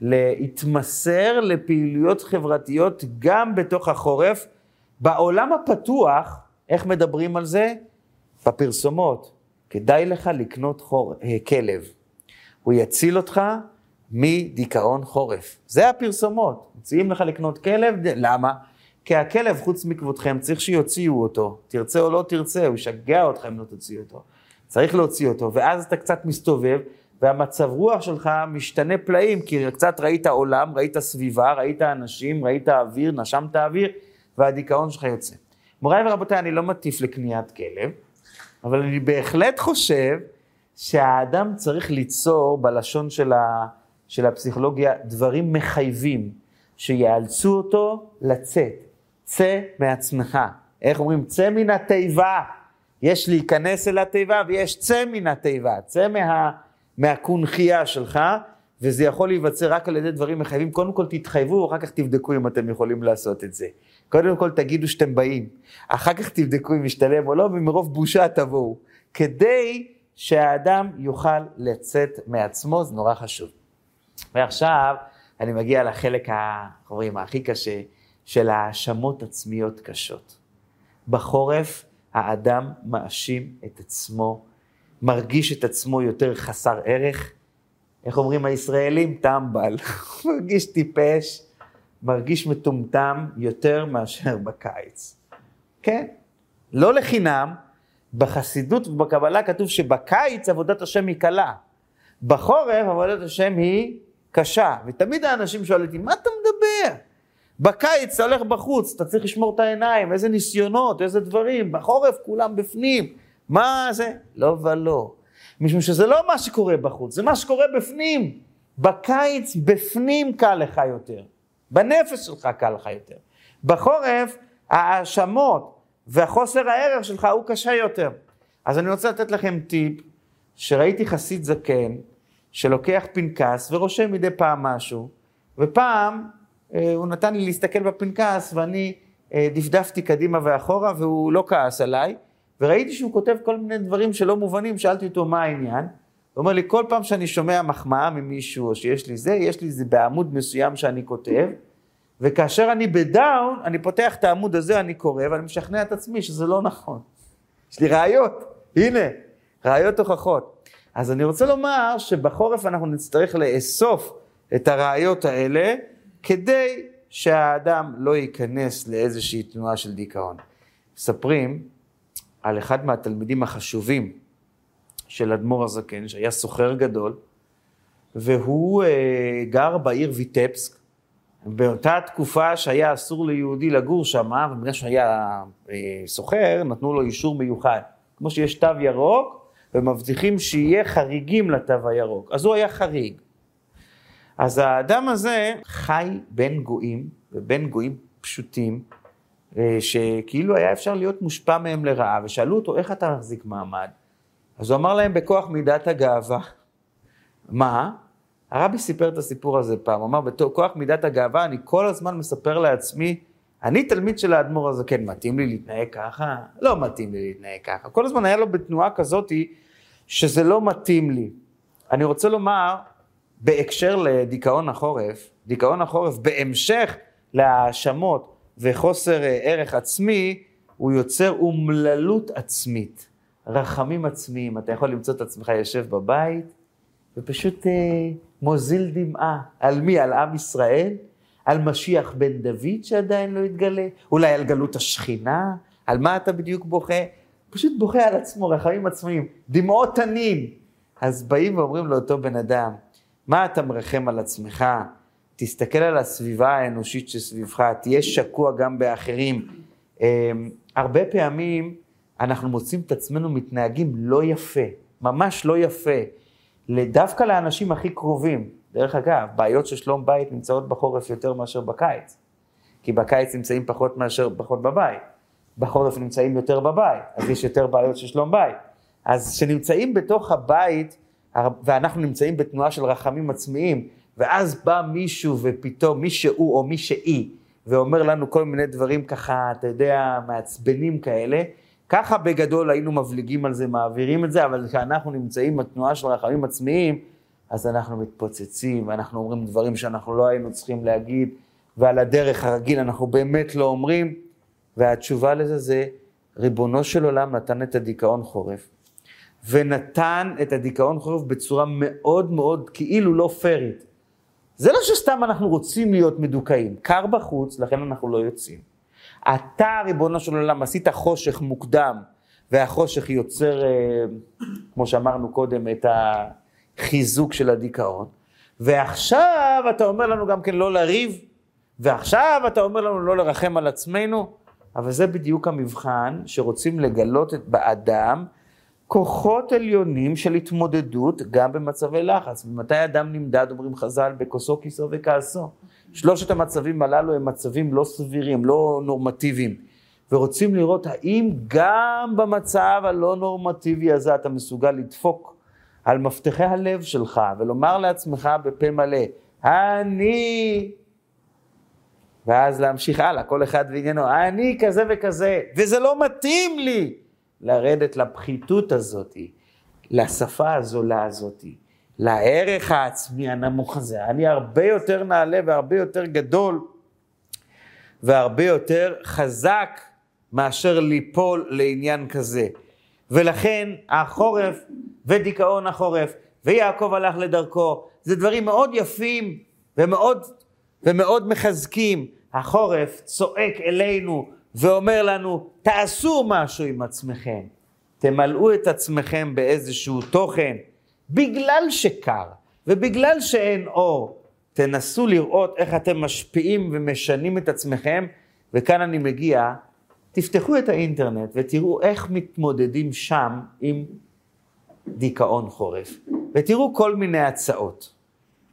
להתמסר לפעילויות חברתיות גם בתוך החורף. בעולם הפתוח, איך מדברים על זה? בפרסומות. כדאי לך לקנות חור, אה, כלב. הוא יציל אותך מדיכאון חורף. זה הפרסומות. מציעים לך לקנות כלב, למה? כי הכלב, חוץ מכבודכם, צריך שיוציאו אותו. תרצה או לא תרצה, הוא ישגע אותך אם לא תוציא אותו. צריך להוציא אותו, ואז אתה קצת מסתובב, והמצב רוח שלך משתנה פלאים, כי קצת ראית עולם, ראית סביבה, ראית אנשים, ראית אוויר, נשמת אוויר, והדיכאון שלך יוצא. מוריי ורבותיי, אני לא מטיף לקניית כלב, אבל אני בהחלט חושב שהאדם צריך ליצור בלשון של, ה, של הפסיכולוגיה דברים מחייבים, שיאלצו אותו לצאת. צא מעצמך. איך אומרים? צא מן התיבה. יש להיכנס אל התיבה ויש צא מן התיבה. צא מה, מהקונכייה שלך, וזה יכול להיווצר רק על ידי דברים מחייבים. קודם כל תתחייבו, אחר כך תבדקו אם אתם יכולים לעשות את זה. קודם כל תגידו שאתם באים, אחר כך תבדקו אם משתלם או לא, ומרוב בושה תבואו. כדי שהאדם יוכל לצאת מעצמו, זה נורא חשוב. ועכשיו אני מגיע לחלק, אומרים, הכי קשה, של האשמות עצמיות קשות. בחורף האדם מאשים את עצמו, מרגיש את עצמו יותר חסר ערך. איך אומרים הישראלים? טמבל. <laughs> מרגיש טיפש, מרגיש מטומטם יותר מאשר בקיץ. כן, לא לחינם, בחסידות ובקבלה כתוב שבקיץ עבודת השם היא קלה. בחורף עבודת השם היא קשה. ותמיד האנשים שואלים אותי, מה אתה מדבר? בקיץ אתה הולך בחוץ, אתה צריך לשמור את העיניים, איזה ניסיונות, איזה דברים, בחורף כולם בפנים. מה זה? לא ולא. משום שזה לא מה שקורה בחוץ, זה מה שקורה בפנים. בקיץ בפנים קל לך יותר, בנפש שלך קל לך יותר. בחורף ההאשמות והחוסר הערך שלך הוא קשה יותר. אז אני רוצה לתת לכם טיפ, שראיתי חסיד זקן, שלוקח פנקס ורושם מדי פעם משהו, ופעם אה, הוא נתן לי להסתכל בפנקס ואני אה, דפדפתי קדימה ואחורה והוא לא כעס עליי, וראיתי שהוא כותב כל מיני דברים שלא מובנים, שאלתי אותו מה העניין, הוא אומר לי, כל פעם שאני שומע מחמאה ממישהו או שיש לי זה, יש לי זה בעמוד מסוים שאני כותב, וכאשר אני בדאון, אני פותח את העמוד הזה, אני קורא, ואני משכנע את עצמי שזה לא נכון. יש לי ראיות, הנה, ראיות הוכחות. אז אני רוצה לומר שבחורף אנחנו נצטרך לאסוף את הראיות האלה, כדי שהאדם לא ייכנס לאיזושהי תנועה של דיכאון. מספרים על אחד מהתלמידים החשובים של אדמו"ר הזקן, שהיה סוחר גדול, והוא אה, גר בעיר ויטפסק, באותה תקופה שהיה אסור ליהודי לגור שם, ובגלל שהיה אה, סוחר, נתנו לו אישור מיוחד. כמו שיש תו ירוק, ומבטיחים שיהיה חריגים לתו הירוק. אז הוא היה חריג. אז האדם הזה חי בין גויים, ובין גויים פשוטים, אה, שכאילו היה אפשר להיות מושפע מהם לרעה, ושאלו אותו, איך אתה מחזיק מעמד? אז הוא אמר להם, בכוח מידת הגאווה. מה? הרבי סיפר את הסיפור הזה פעם, הוא אמר, בכוח מידת הגאווה, אני כל הזמן מספר לעצמי, אני תלמיד של האדמו"ר הזה, כן, מתאים לי להתנהג ככה? לא מתאים לי להתנהג ככה. כל הזמן היה לו בתנועה כזאתי, שזה לא מתאים לי. אני רוצה לומר, בהקשר לדיכאון החורף, דיכאון החורף בהמשך להאשמות וחוסר אה, ערך עצמי, הוא יוצר אומללות עצמית, רחמים עצמיים. אתה יכול למצוא את עצמך יושב בבית ופשוט אה, מוזיל דמעה. על מי? על עם ישראל? על משיח בן דוד שעדיין לא התגלה? אולי על גלות השכינה? על מה אתה בדיוק בוכה? פשוט בוכה על עצמו, רחמים עצמיים, דמעות תנין. אז באים ואומרים לאותו בן אדם, מה אתה מרחם על עצמך? תסתכל על הסביבה האנושית שסביבך, תהיה שקוע גם באחרים. אמ, הרבה פעמים אנחנו מוצאים את עצמנו מתנהגים לא יפה, ממש לא יפה, דווקא לאנשים הכי קרובים. דרך אגב, בעיות של שלום בית נמצאות בחורף יותר מאשר בקיץ. כי בקיץ נמצאים פחות מאשר, פחות בבית. בחורף נמצאים יותר בבית, אז יש יותר בעיות של שלום בית. אז כשנמצאים בתוך הבית, ואנחנו נמצאים בתנועה של רחמים עצמיים, ואז בא מישהו ופתאום, מי שהוא או מי שהיא, ואומר לנו כל מיני דברים ככה, אתה יודע, מעצבנים כאלה, ככה בגדול היינו מבליגים על זה, מעבירים את זה, אבל כשאנחנו נמצאים בתנועה של רחמים עצמיים, אז אנחנו מתפוצצים, ואנחנו אומרים דברים שאנחנו לא היינו צריכים להגיד, ועל הדרך הרגיל אנחנו באמת לא אומרים, והתשובה לזה זה, ריבונו של עולם נתן את הדיכאון חורף, ונתן את הדיכאון חורף בצורה מאוד מאוד כאילו לא פיירית. זה לא שסתם אנחנו רוצים להיות מדוכאים, קר בחוץ, לכן אנחנו לא יוצאים. אתה, ריבונו של עולם, עשית חושך מוקדם, והחושך יוצר, אה, כמו שאמרנו קודם, את החיזוק של הדיכאון. ועכשיו אתה אומר לנו גם כן לא לריב, ועכשיו אתה אומר לנו לא לרחם על עצמנו, אבל זה בדיוק המבחן שרוצים לגלות באדם כוחות עליונים של התמודדות גם במצבי לחץ. ומתי אדם נמדד, אומרים חז"ל, בכוסו, כיסו וכעסו. שלושת המצבים הללו הם מצבים לא סבירים, לא נורמטיביים. ורוצים לראות האם גם במצב הלא נורמטיבי הזה אתה מסוגל לדפוק על מפתחי הלב שלך ולומר לעצמך בפה מלא, אני ואז להמשיך הלאה, כל אחד ועניינו, אני כזה וכזה, וזה לא מתאים לי לרדת לפחיתות הזאת, לשפה הזולה הזאת, לערך העצמי הנמוך הזה. אני הרבה יותר נעלה והרבה יותר גדול והרבה יותר חזק מאשר ליפול לעניין כזה. ולכן החורף ודיכאון החורף ויעקב הלך לדרכו, זה דברים מאוד יפים ומאוד ומאוד מחזקים. החורף צועק אלינו ואומר לנו, תעשו משהו עם עצמכם. תמלאו את עצמכם באיזשהו תוכן, בגלל שקר ובגלל שאין אור. תנסו לראות איך אתם משפיעים ומשנים את עצמכם, וכאן אני מגיע, תפתחו את האינטרנט ותראו איך מתמודדים שם עם דיכאון חורף, ותראו כל מיני הצעות.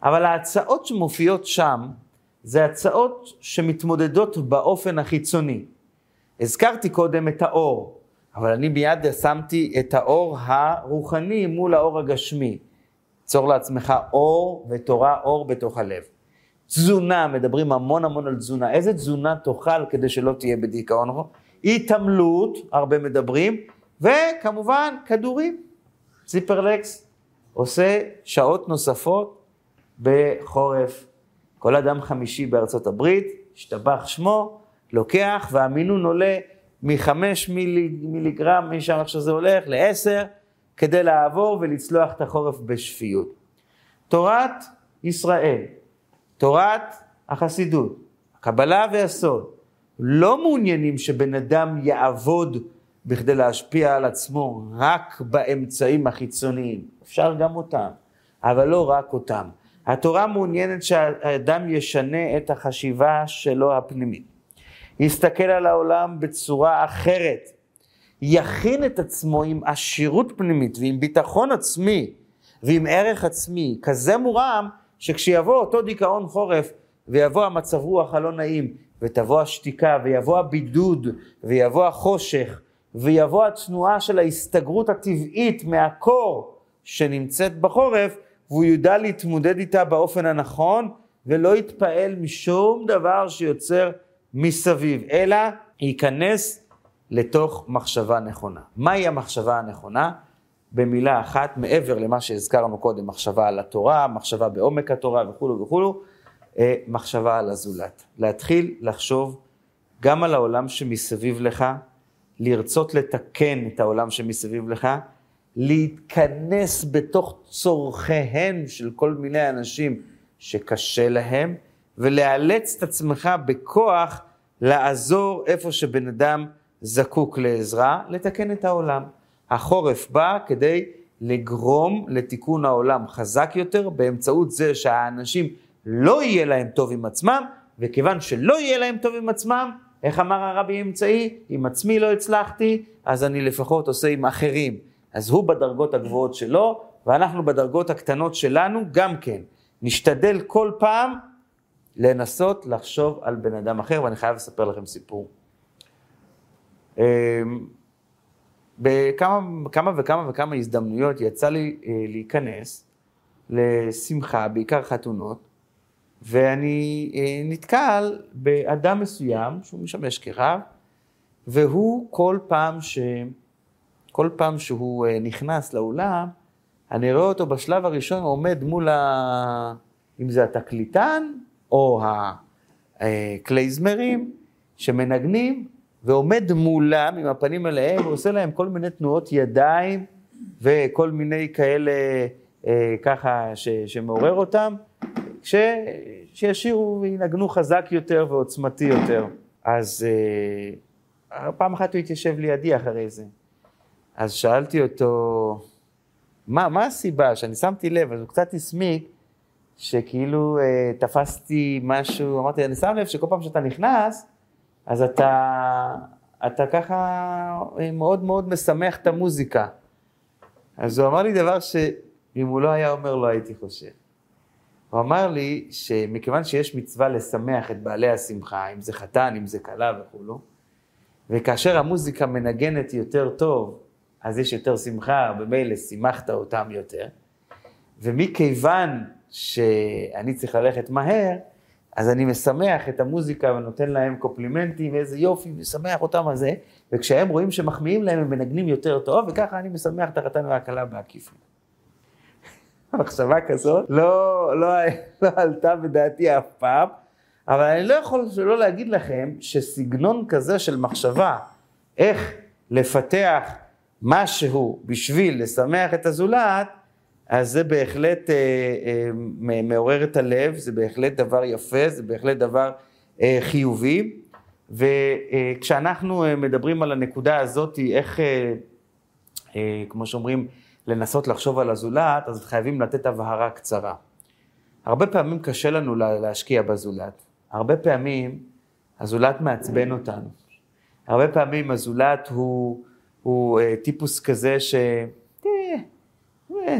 אבל ההצעות שמופיעות שם, זה הצעות שמתמודדות באופן החיצוני. הזכרתי קודם את האור, אבל אני מיד שמתי את האור הרוחני מול האור הגשמי. צור לעצמך אור ותורה אור בתוך הלב. תזונה, מדברים המון המון על תזונה. איזה תזונה תאכל כדי שלא תהיה בדיכאון? התעמלות, הרבה מדברים, וכמובן כדורים. ציפרלקס עושה שעות נוספות בחורף כל אדם חמישי בארצות הברית, השתבח שמו, לוקח והמינון עולה מחמש מילי, מיליגרם, משם איך שזה הולך, לעשר, כדי לעבור ולצלוח את החורף בשפיות. תורת ישראל, תורת החסידות, הקבלה והסוד, לא מעוניינים שבן אדם יעבוד בכדי להשפיע על עצמו רק באמצעים החיצוניים, אפשר גם אותם, אבל לא רק אותם. התורה מעוניינת שהאדם ישנה את החשיבה שלו הפנימית. יסתכל על העולם בצורה אחרת. יכין את עצמו עם עשירות פנימית ועם ביטחון עצמי ועם ערך עצמי כזה מורם שכשיבוא אותו דיכאון חורף ויבוא המצב רוח הלא נעים ותבוא השתיקה ויבוא הבידוד ויבוא החושך ויבוא התנועה של ההסתגרות הטבעית מהקור שנמצאת בחורף, והוא ידע להתמודד איתה באופן הנכון, ולא יתפעל משום דבר שיוצר מסביב, אלא ייכנס לתוך מחשבה נכונה. מהי המחשבה הנכונה? במילה אחת, מעבר למה שהזכרנו קודם, מחשבה על התורה, מחשבה בעומק התורה וכולו וכולו, אה, מחשבה על הזולת. להתחיל לחשוב גם על העולם שמסביב לך, לרצות לתקן את העולם שמסביב לך, להתכנס בתוך צורכיהם של כל מיני אנשים שקשה להם, ולאלץ את עצמך בכוח לעזור איפה שבן אדם זקוק לעזרה, לתקן את העולם. החורף בא כדי לגרום לתיקון העולם חזק יותר באמצעות זה שהאנשים לא יהיה להם טוב עם עצמם, וכיוון שלא יהיה להם טוב עם עצמם, איך אמר הרבי אמצעי? אם עצמי לא הצלחתי, אז אני לפחות עושה עם אחרים. אז הוא בדרגות הגבוהות שלו, ואנחנו בדרגות הקטנות שלנו גם כן. נשתדל כל פעם לנסות לחשוב על בן אדם אחר, ואני חייב לספר לכם סיפור. אמ, בכמה כמה וכמה וכמה הזדמנויות יצא לי אה, להיכנס לשמחה, בעיקר חתונות, ואני אה, נתקל באדם מסוים שהוא משמש כרב, והוא כל פעם, ש... כל פעם שהוא אה, נכנס לאולם, אני רואה אותו בשלב הראשון עומד מול ה... אם זה התקליטן או הקלייזמרים שמנגנים, ועומד מולם עם הפנים אליהם ועושה להם כל מיני תנועות ידיים וכל מיני כאלה אה, ככה ש, שמעורר אותם, ש, שישירו וינגנו חזק יותר ועוצמתי יותר. אז אה, פעם אחת הוא התיישב לידי אחרי זה. אז שאלתי אותו, מה, מה הסיבה? שאני שמתי לב, אז הוא קצת הסמיק, שכאילו אה, תפסתי משהו, אמרתי, אני שם לב שכל פעם שאתה נכנס, אז אתה, אתה ככה אה, מאוד מאוד משמח את המוזיקה. אז הוא אמר לי דבר שאם הוא לא היה אומר, לא הייתי חושב. הוא אמר לי שמכיוון שיש מצווה לשמח את בעלי השמחה, אם זה חתן, אם זה כלה וכולו, וכאשר המוזיקה מנגנת יותר טוב, אז יש יותר שמחה, במילא שימחת אותם יותר. ומכיוון שאני צריך ללכת מהר, אז אני משמח את המוזיקה ונותן להם קופלימנטים, ואיזה יופי, משמח אותם על זה, וכשהם רואים שמחמיאים להם, הם מנגנים יותר טוב, וככה אני משמח את החתן והכלה בעקיפין. <laughs> מחשבה כזאת לא, לא, לא עלתה בדעתי אף פעם, אבל אני לא יכול שלא להגיד לכם שסגנון כזה של מחשבה, איך לפתח משהו בשביל לשמח את הזולת, אז זה בהחלט אה, אה, מעורר את הלב, זה בהחלט דבר יפה, זה בהחלט דבר אה, חיובי. וכשאנחנו אה, מדברים על הנקודה הזאת, איך, אה, אה, כמו שאומרים, לנסות לחשוב על הזולת, אז חייבים לתת הבהרה קצרה. הרבה פעמים קשה לנו להשקיע בזולת. הרבה פעמים הזולת מעצבן אותנו. הרבה פעמים הזולת הוא, הוא אה, טיפוס כזה ש... אה, אה,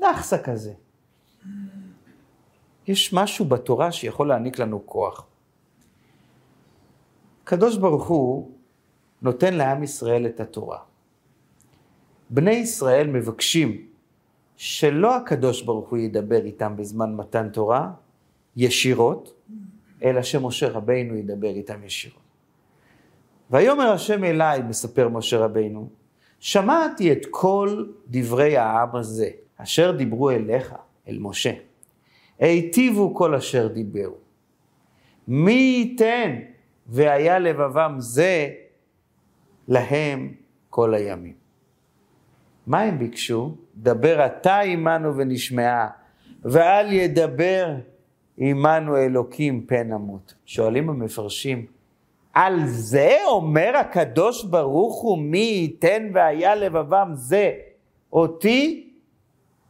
נאחסה כזה. יש משהו בתורה שיכול להעניק לנו כוח. הקדוש ברוך הוא נותן לעם ישראל את התורה. בני ישראל מבקשים שלא הקדוש ברוך הוא ידבר איתם בזמן מתן תורה ישירות, אלא שמשה רבינו ידבר איתם ישירות. ויאמר השם אליי, מספר משה רבינו, שמעתי את כל דברי העם הזה, אשר דיברו אליך, אל משה. היטיבו כל אשר דיברו. מי ייתן והיה לבבם זה להם כל הימים. מה הם ביקשו? דבר אתה עמנו ונשמעה, ואל ידבר עמנו אלוקים פן נמות. שואלים המפרשים, על זה אומר הקדוש ברוך הוא מי ייתן והיה לבבם זה אותי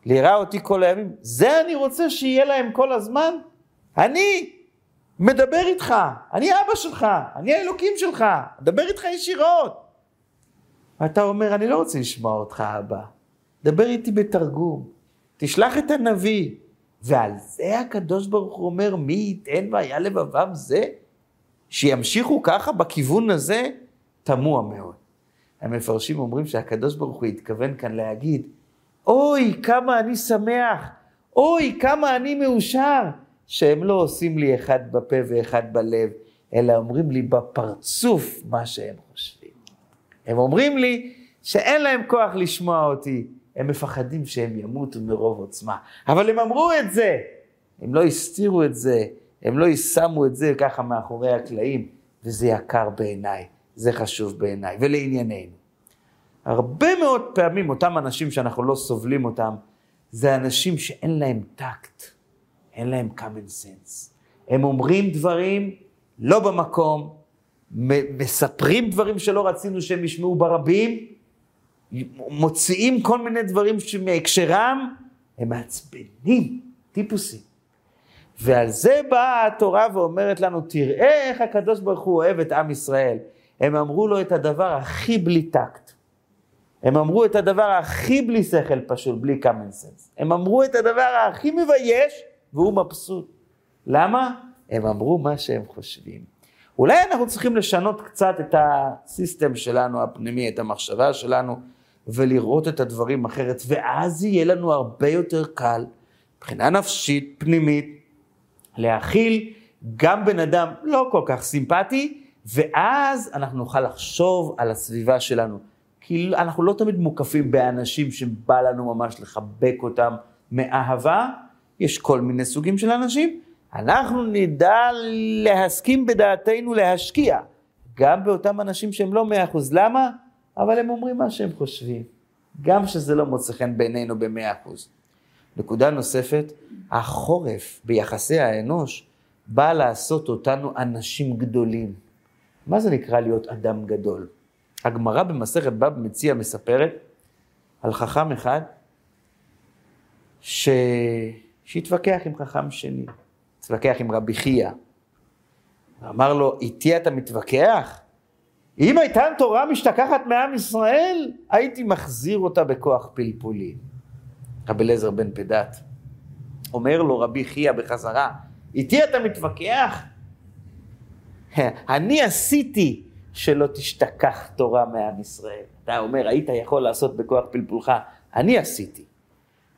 ליראה אותי כל הימים, זה אני רוצה שיהיה להם כל הזמן? אני מדבר איתך, אני אבא שלך, אני האלוקים שלך, מדבר איתך ישירות. ואתה אומר, אני לא רוצה לשמוע אותך אבא, דבר איתי בתרגום, תשלח את הנביא. ועל זה הקדוש ברוך הוא אומר, מי ייתן והיה לבבם זה? שימשיכו ככה בכיוון הזה? תמוה מאוד. המפרשים אומרים שהקדוש ברוך הוא התכוון כאן להגיד, אוי, כמה אני שמח, אוי, כמה אני מאושר, שהם לא עושים לי אחד בפה ואחד בלב, אלא אומרים לי בפרצוף מה שהם חושבים. הם אומרים לי שאין להם כוח לשמוע אותי, הם מפחדים שהם ימותו מרוב עוצמה. אבל הם אמרו את זה, הם לא הסתירו את זה, הם לא שמו את זה ככה מאחורי הקלעים, וזה יקר בעיניי, זה חשוב בעיניי. ולענייננו, הרבה מאוד פעמים אותם אנשים שאנחנו לא סובלים אותם, זה אנשים שאין להם טקט, אין להם common sense. הם אומרים דברים לא במקום, מספרים דברים שלא רצינו שהם ישמעו ברבים, מוציאים כל מיני דברים שמהקשרם, הם מעצבנים, טיפוסים. ועל זה באה התורה ואומרת לנו, תראה איך הקדוש ברוך הוא אוהב את עם ישראל. הם אמרו לו את הדבר הכי בלי טקט. הם אמרו את הדבר הכי בלי שכל פשוט, בלי common sense. הם אמרו את הדבר הכי מבייש, והוא מבסוט. למה? הם אמרו מה שהם חושבים. אולי אנחנו צריכים לשנות קצת את הסיסטם שלנו הפנימי, את המחשבה שלנו, ולראות את הדברים אחרת, ואז יהיה לנו הרבה יותר קל, מבחינה נפשית, פנימית, להכיל גם בן אדם לא כל כך סימפטי, ואז אנחנו נוכל לחשוב על הסביבה שלנו. כי אנחנו לא תמיד מוקפים באנשים שבא לנו ממש לחבק אותם מאהבה, יש כל מיני סוגים של אנשים. אנחנו נדע להסכים בדעתנו להשקיע, גם באותם אנשים שהם לא מאה אחוז. למה? אבל הם אומרים מה שהם חושבים, גם שזה לא מוצא חן בעינינו במאה אחוז. נקודה נוספת, החורף ביחסי האנוש בא לעשות אותנו אנשים גדולים. מה זה נקרא להיות אדם גדול? הגמרא במסכת בבא מציע מספרת על חכם אחד ש... שהתווכח עם חכם שני, התווכח עם רבי חייא. אמר לו, איתי אתה מתווכח? אם הייתה תורה משתכחת מעם ישראל, הייתי מחזיר אותה בכוח פלפולים. רבי אליעזר בן פדת. אומר לו רבי חייא בחזרה, איתי אתה מתווכח? אני עשיתי שלא תשתכח תורה מעם ישראל. אתה אומר, היית יכול לעשות בכוח פלפולך, אני עשיתי.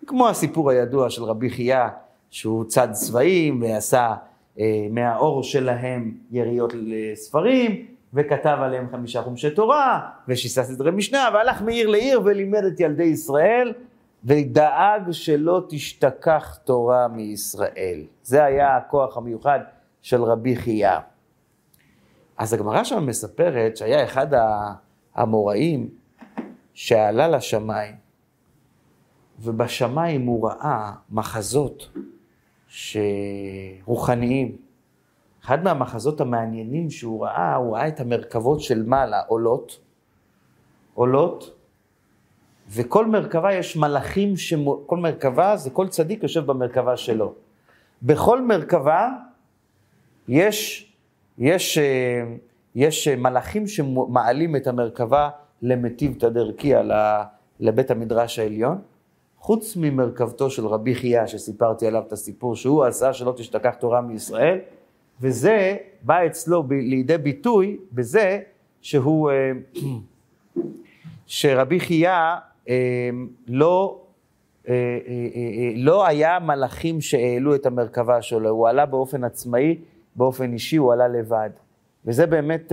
כמו הסיפור הידוע של רבי חייא, שהוא צד צבעים ועשה אה, מהאור שלהם יריות לספרים, וכתב עליהם חמישה חומשי תורה, ושיסה סדרי משנה, והלך מעיר לעיר ולימד את ילדי ישראל, ודאג שלא תשתכח תורה מישראל. זה היה הכוח המיוחד של רבי חייא. אז הגמרא שם מספרת שהיה אחד האמוראים שעלה לשמיים, ובשמיים הוא ראה מחזות רוחניים. אחד מהמחזות המעניינים שהוא ראה, הוא ראה את המרכבות של מעלה עולות, עולות, וכל מרכבה יש מלאכים, שמו, כל מרכבה זה כל צדיק יושב במרכבה שלו. בכל מרכבה יש, יש, אה, יש מלאכים שמעלים את המרכבה למטיב תדרקיה, לבית המדרש העליון, חוץ ממרכבתו של רבי חייא, שסיפרתי עליו את הסיפור, שהוא עשה שלא תשתכח תורה מישראל, וזה בא אצלו ב, לידי ביטוי בזה שהוא, אה, שרבי חייא אה, לא, אה, לא היה מלאכים שהעלו את המרכבה שלו, הוא עלה באופן עצמאי, באופן אישי, הוא עלה לבד. וזה באמת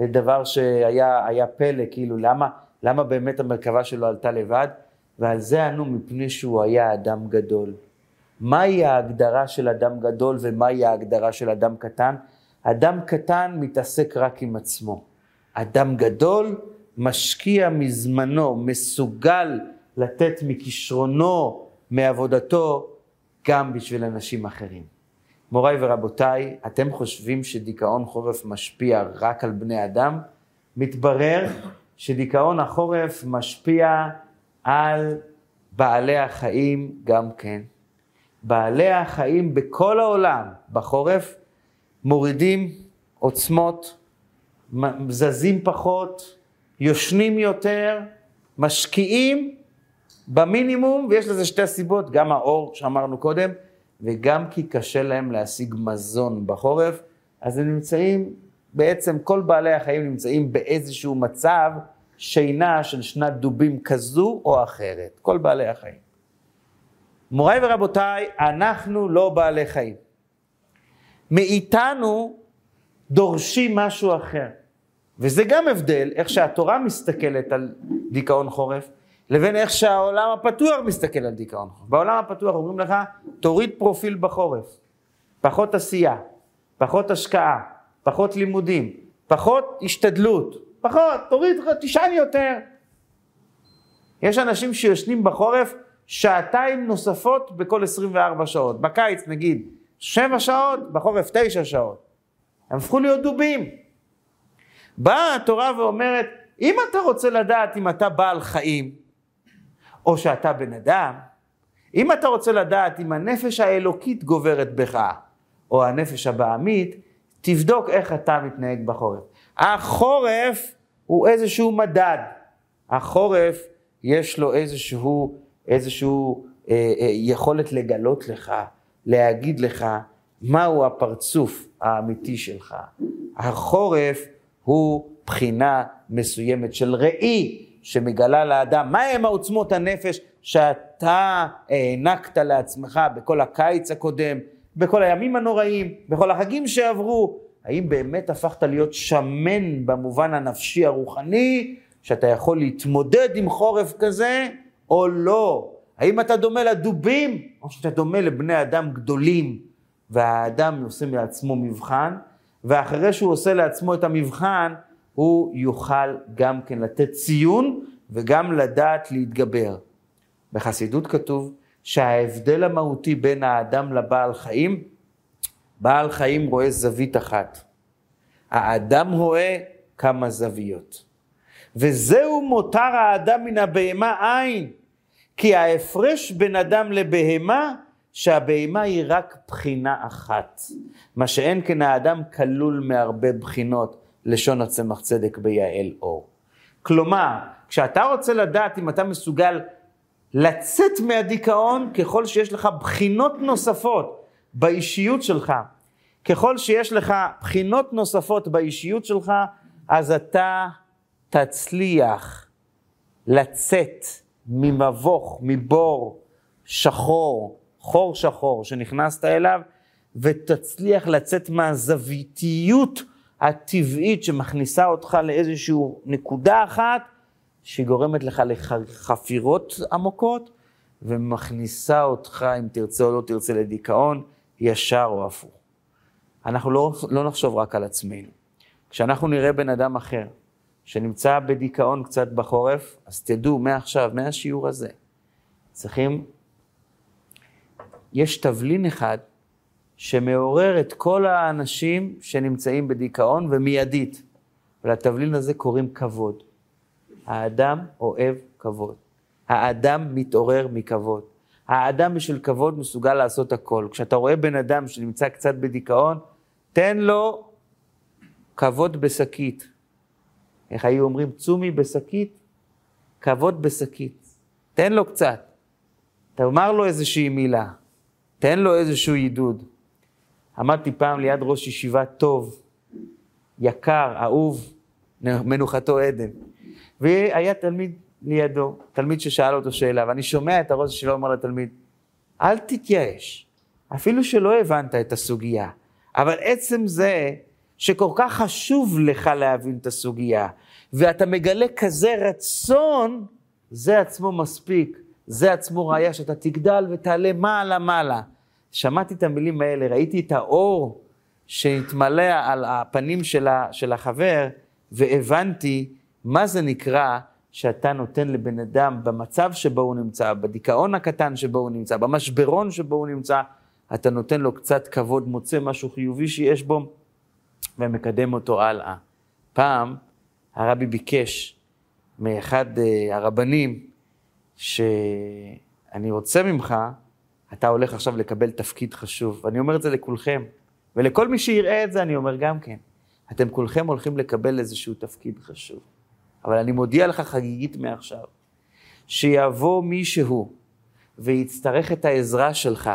דבר שהיה פלא, כאילו, למה, למה באמת המרכבה שלו עלתה לבד? ועל זה ענו מפני שהוא היה אדם גדול. מהי ההגדרה של אדם גדול ומהי ההגדרה של אדם קטן? אדם קטן מתעסק רק עם עצמו. אדם גדול משקיע מזמנו, מסוגל לתת מכישרונו, מעבודתו, גם בשביל אנשים אחרים. מוריי ורבותיי, אתם חושבים שדיכאון חורף משפיע רק על בני אדם? מתברר שדיכאון החורף משפיע על בעלי החיים גם כן. בעלי החיים בכל העולם בחורף מורידים עוצמות, זזים פחות, יושנים יותר, משקיעים במינימום, ויש לזה שתי סיבות, גם האור שאמרנו קודם, וגם כי קשה להם להשיג מזון בחורף, אז הם נמצאים, בעצם כל בעלי החיים נמצאים באיזשהו מצב שינה של שנת דובים כזו או אחרת, כל בעלי החיים. מוריי ורבותיי, אנחנו לא בעלי חיים. מאיתנו דורשים משהו אחר. וזה גם הבדל, איך שהתורה מסתכלת על דיכאון חורף, לבין איך שהעולם הפתוח מסתכל על דיכאון חורף. בעולם הפתוח אומרים לך, תוריד פרופיל בחורף, פחות עשייה, פחות השקעה, פחות לימודים, פחות השתדלות, פחות, תוריד, תישן יותר. יש אנשים שיושנים בחורף שעתיים נוספות בכל 24 שעות. בקיץ נגיד 7 שעות, בחורף 9 שעות. הם הפכו להיות דובים. באה התורה ואומרת, אם אתה רוצה לדעת אם אתה בעל חיים, או שאתה בן אדם, אם אתה רוצה לדעת אם הנפש האלוקית גוברת בך, או הנפש הבעמית, תבדוק איך אתה מתנהג בחורף. החורף הוא איזשהו מדד. החורף יש לו איזשהו, איזשהו אה, אה, יכולת לגלות לך, להגיד לך מהו הפרצוף האמיתי שלך. החורף הוא בחינה מסוימת של ראי שמגלה לאדם מהם העוצמות הנפש שאתה הענקת לעצמך בכל הקיץ הקודם, בכל הימים הנוראים, בכל החגים שעברו. האם באמת הפכת להיות שמן במובן הנפשי הרוחני, שאתה יכול להתמודד עם חורף כזה, או לא? האם אתה דומה לדובים, או שאתה דומה לבני אדם גדולים, והאדם עושה מעצמו מבחן, ואחרי שהוא עושה לעצמו את המבחן, הוא יוכל גם כן לתת ציון וגם לדעת להתגבר. בחסידות כתוב שההבדל המהותי בין האדם לבעל חיים, בעל חיים רואה זווית אחת. האדם רואה כמה זוויות. וזהו מותר האדם מן הבהמה אין, כי ההפרש בין אדם לבהמה, שהבהמה היא רק בחינה אחת. מה שאין כן האדם כלול מהרבה בחינות, לשון הצמח צדק ביעל אור. כלומר, כשאתה רוצה לדעת אם אתה מסוגל לצאת מהדיכאון, ככל שיש לך בחינות נוספות באישיות שלך, ככל שיש לך בחינות נוספות באישיות שלך, אז אתה תצליח לצאת ממבוך, מבור שחור, חור שחור שנכנסת אליו, ותצליח לצאת מהזוויתיות הטבעית שמכניסה אותך לאיזושהי נקודה אחת, שגורמת לך לחפירות עמוקות, ומכניסה אותך, אם תרצה או לא תרצה, לדיכאון, ישר או הפוך. אנחנו לא, לא נחשוב רק על עצמנו. כשאנחנו נראה בן אדם אחר שנמצא בדיכאון קצת בחורף, אז תדעו מעכשיו, מהשיעור הזה, צריכים, יש תבלין אחד שמעורר את כל האנשים שנמצאים בדיכאון ומיידית. ולתבלין הזה קוראים כבוד. האדם אוהב כבוד. האדם מתעורר מכבוד. האדם בשביל כבוד מסוגל לעשות הכל. כשאתה רואה בן אדם שנמצא קצת בדיכאון, תן לו כבוד בשקית. איך היו אומרים? צומי בשקית? כבוד בשקית. תן לו קצת. תאמר לו איזושהי מילה. תן לו איזשהו עידוד. עמדתי פעם ליד ראש ישיבה טוב, יקר, אהוב, מנוחתו עדן. והיה תלמיד לידו, תלמיד ששאל אותו שאלה, ואני שומע את הראש שלו אומר לתלמיד, אל תתייאש, אפילו שלא הבנת את הסוגיה, אבל עצם זה שכל כך חשוב לך להבין את הסוגיה, ואתה מגלה כזה רצון, זה עצמו מספיק, זה עצמו ראיה שאתה תגדל ותעלה מעלה-מעלה. שמעתי את המילים האלה, ראיתי את האור שהתמלא על הפנים של, של החבר, והבנתי מה זה נקרא שאתה נותן לבן אדם במצב שבו הוא נמצא, בדיכאון הקטן שבו הוא נמצא, במשברון שבו הוא נמצא, אתה נותן לו קצת כבוד, מוצא משהו חיובי שיש בו ומקדם אותו הלאה. פעם הרבי ביקש מאחד אה, הרבנים שאני רוצה ממך אתה הולך עכשיו לקבל תפקיד חשוב. ואני אומר את זה לכולכם, ולכל מי שיראה את זה אני אומר גם כן. אתם כולכם הולכים לקבל איזשהו תפקיד חשוב. אבל אני מודיע לך חגיגית מעכשיו, שיבוא מישהו ויצטרך את העזרה שלך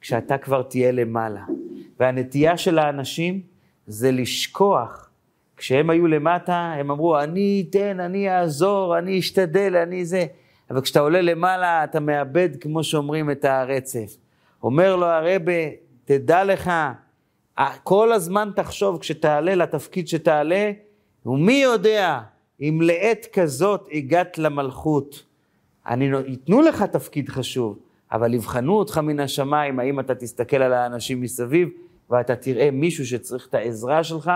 כשאתה כבר תהיה למעלה. והנטייה של האנשים זה לשכוח. כשהם היו למטה, הם אמרו, אני אתן, אני אעזור, אני אשתדל, אני זה. אבל כשאתה עולה למעלה, אתה מאבד, כמו שאומרים, את הרצף. אומר לו הרבה, תדע לך, כל הזמן תחשוב, כשתעלה לתפקיד שתעלה, ומי יודע אם לעת כזאת הגעת למלכות. אני, ייתנו לך תפקיד חשוב, אבל יבחנו אותך מן השמיים, האם אתה תסתכל על האנשים מסביב, ואתה תראה מישהו שצריך את העזרה שלך,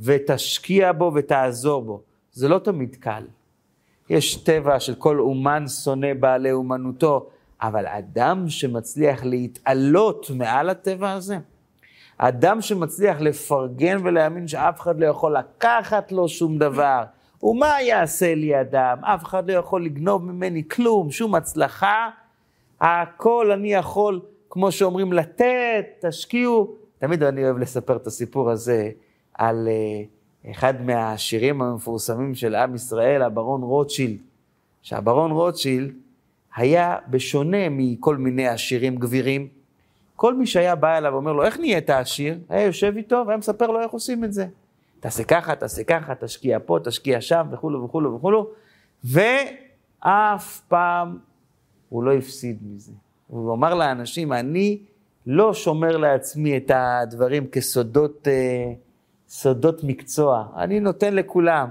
ותשקיע בו ותעזור בו. זה לא תמיד קל. יש טבע של כל אומן שונא בעלי אומנותו, אבל אדם שמצליח להתעלות מעל הטבע הזה, אדם שמצליח לפרגן ולהאמין שאף אחד לא יכול לקחת לו שום דבר, ומה יעשה לי אדם? אף אחד לא יכול לגנוב ממני כלום, שום הצלחה. הכל אני יכול, כמו שאומרים, לתת, תשקיעו. תמיד אני אוהב לספר את הסיפור הזה על... Uh, אחד מהשירים המפורסמים של עם ישראל, הברון רוטשילד, שהברון רוטשילד היה בשונה מכל מיני עשירים גבירים, כל מי שהיה בא אליו ואומר לו, איך נהיית עשיר? היה יושב איתו והיה מספר לו איך עושים את זה. תעשה ככה, תעשה ככה, תשקיע פה, תשקיע שם, וכולו וכולו וכולו, ואף פעם הוא לא הפסיד מזה. הוא אמר לאנשים, אני לא שומר לעצמי את הדברים כסודות אה, סודות מקצוע, אני נותן לכולם.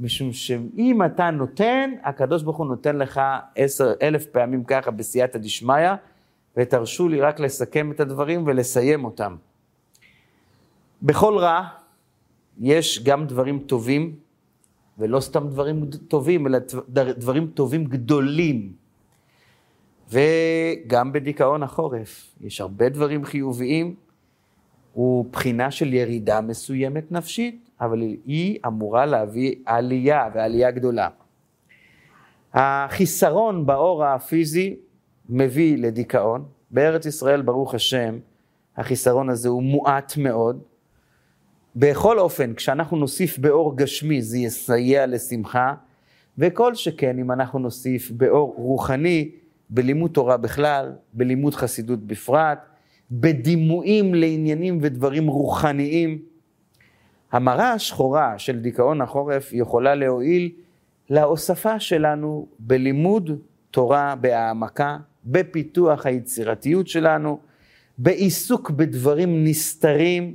משום שאם אתה נותן, הקדוש ברוך הוא נותן לך עשר אלף פעמים ככה בסייעתא דשמיא, ותרשו לי רק לסכם את הדברים ולסיים אותם. בכל רע יש גם דברים טובים, ולא סתם דברים טובים, אלא דברים טובים גדולים. וגם בדיכאון החורף יש הרבה דברים חיוביים, הוא בחינה של ירידה מסוימת נפשית, אבל היא אמורה להביא עלייה, ועלייה גדולה. החיסרון באור הפיזי מביא לדיכאון. בארץ ישראל, ברוך השם, החיסרון הזה הוא מועט מאוד. בכל אופן, כשאנחנו נוסיף באור גשמי, זה יסייע לשמחה, וכל שכן אם אנחנו נוסיף באור רוחני, בלימוד תורה בכלל, בלימוד חסידות בפרט, בדימויים לעניינים ודברים רוחניים. המראה השחורה של דיכאון החורף יכולה להועיל להוספה שלנו בלימוד תורה בהעמקה, בפיתוח היצירתיות שלנו, בעיסוק בדברים נסתרים,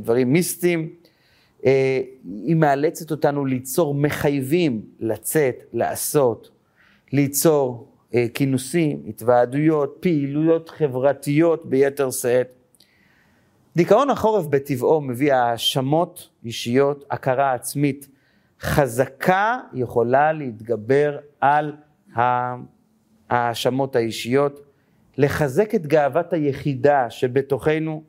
דברים מיסטיים. אה, היא מאלצת אותנו ליצור מחייבים לצאת, לעשות, ליצור כינוסים, התוועדויות, פעילויות חברתיות ביתר שאת. דיכאון החורף בטבעו מביא האשמות אישיות, הכרה עצמית חזקה יכולה להתגבר על ההאשמות האישיות, לחזק את גאוות היחידה שבתוכנו,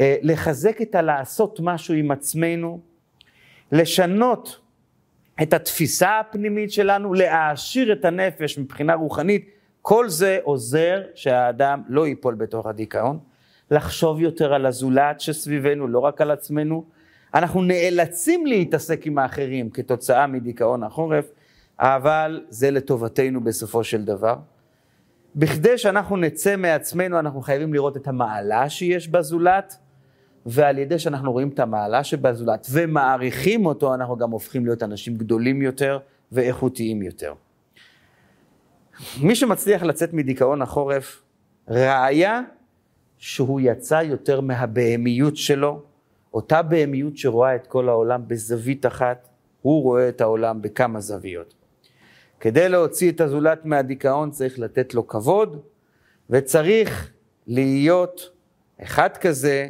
אה, לחזק את הלעשות משהו עם עצמנו, לשנות את התפיסה הפנימית שלנו, להעשיר את הנפש מבחינה רוחנית, כל זה עוזר שהאדם לא ייפול בתוך הדיכאון. לחשוב יותר על הזולת שסביבנו, לא רק על עצמנו. אנחנו נאלצים להתעסק עם האחרים כתוצאה מדיכאון החורף, אבל זה לטובתנו בסופו של דבר. בכדי שאנחנו נצא מעצמנו, אנחנו חייבים לראות את המעלה שיש בזולת, ועל ידי שאנחנו רואים את המעלה שבזולת ומעריכים אותו, אנחנו גם הופכים להיות אנשים גדולים יותר ואיכותיים יותר. מי שמצליח לצאת מדיכאון החורף, ראיה שהוא יצא יותר מהבהמיות שלו, אותה בהמיות שרואה את כל העולם בזווית אחת, הוא רואה את העולם בכמה זוויות. כדי להוציא את הזולת מהדיכאון צריך לתת לו כבוד, וצריך להיות אחד כזה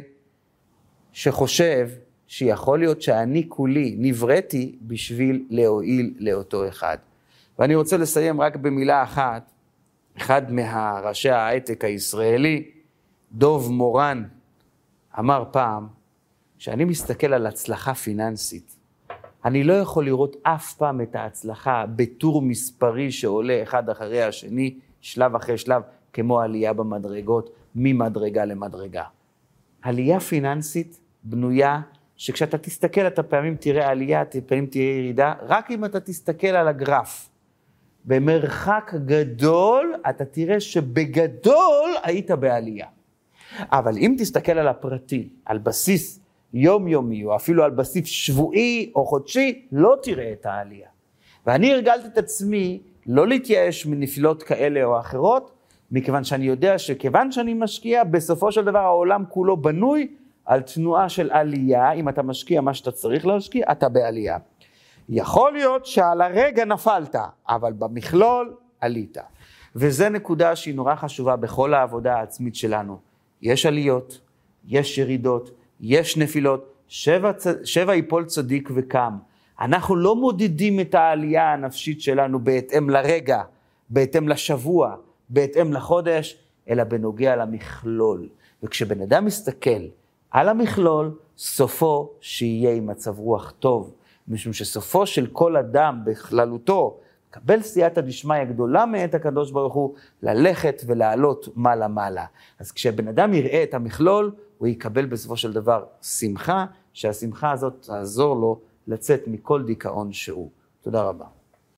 שחושב שיכול להיות שאני כולי נבראתי בשביל להועיל לאותו אחד. ואני רוצה לסיים רק במילה אחת, אחד מהראשי ההייטק הישראלי, דוב מורן, אמר פעם, כשאני מסתכל על הצלחה פיננסית, אני לא יכול לראות אף פעם את ההצלחה בטור מספרי שעולה אחד אחרי השני, שלב אחרי שלב, כמו עלייה במדרגות, ממדרגה למדרגה. עלייה פיננסית בנויה שכשאתה תסתכל אתה פעמים תראה עלייה, פעמים תראה ירידה, רק אם אתה תסתכל על הגרף. במרחק גדול אתה תראה שבגדול היית בעלייה. אבל אם תסתכל על הפרטי, על בסיס יומיומי, או אפילו על בסיס שבועי או חודשי, לא תראה את העלייה. ואני הרגלתי את עצמי לא להתייאש מנפילות כאלה או אחרות, מכיוון שאני יודע שכיוון שאני משקיע, בסופו של דבר העולם כולו בנוי על תנועה של עלייה, אם אתה משקיע מה שאתה צריך להשקיע, אתה בעלייה. יכול להיות שעל הרגע נפלת, אבל במכלול עלית. וזו נקודה שהיא נורא חשובה בכל העבודה העצמית שלנו. יש עליות, יש ירידות, יש נפילות, שבע, שבע יפול צדיק וקם. אנחנו לא מודדים את העלייה הנפשית שלנו בהתאם לרגע, בהתאם לשבוע, בהתאם לחודש, אלא בנוגע למכלול. וכשבן אדם מסתכל על המכלול, סופו שיהיה עם מצב רוח טוב, משום שסופו של כל אדם בכללותו, לקבל סייעתא דשמיא גדולה מאת הקדוש ברוך הוא, ללכת ולעלות מעלה-מעלה. אז כשבן אדם יראה את המכלול, הוא יקבל בסופו של דבר שמחה, שהשמחה הזאת תעזור לו לצאת מכל דיכאון שהוא. תודה רבה.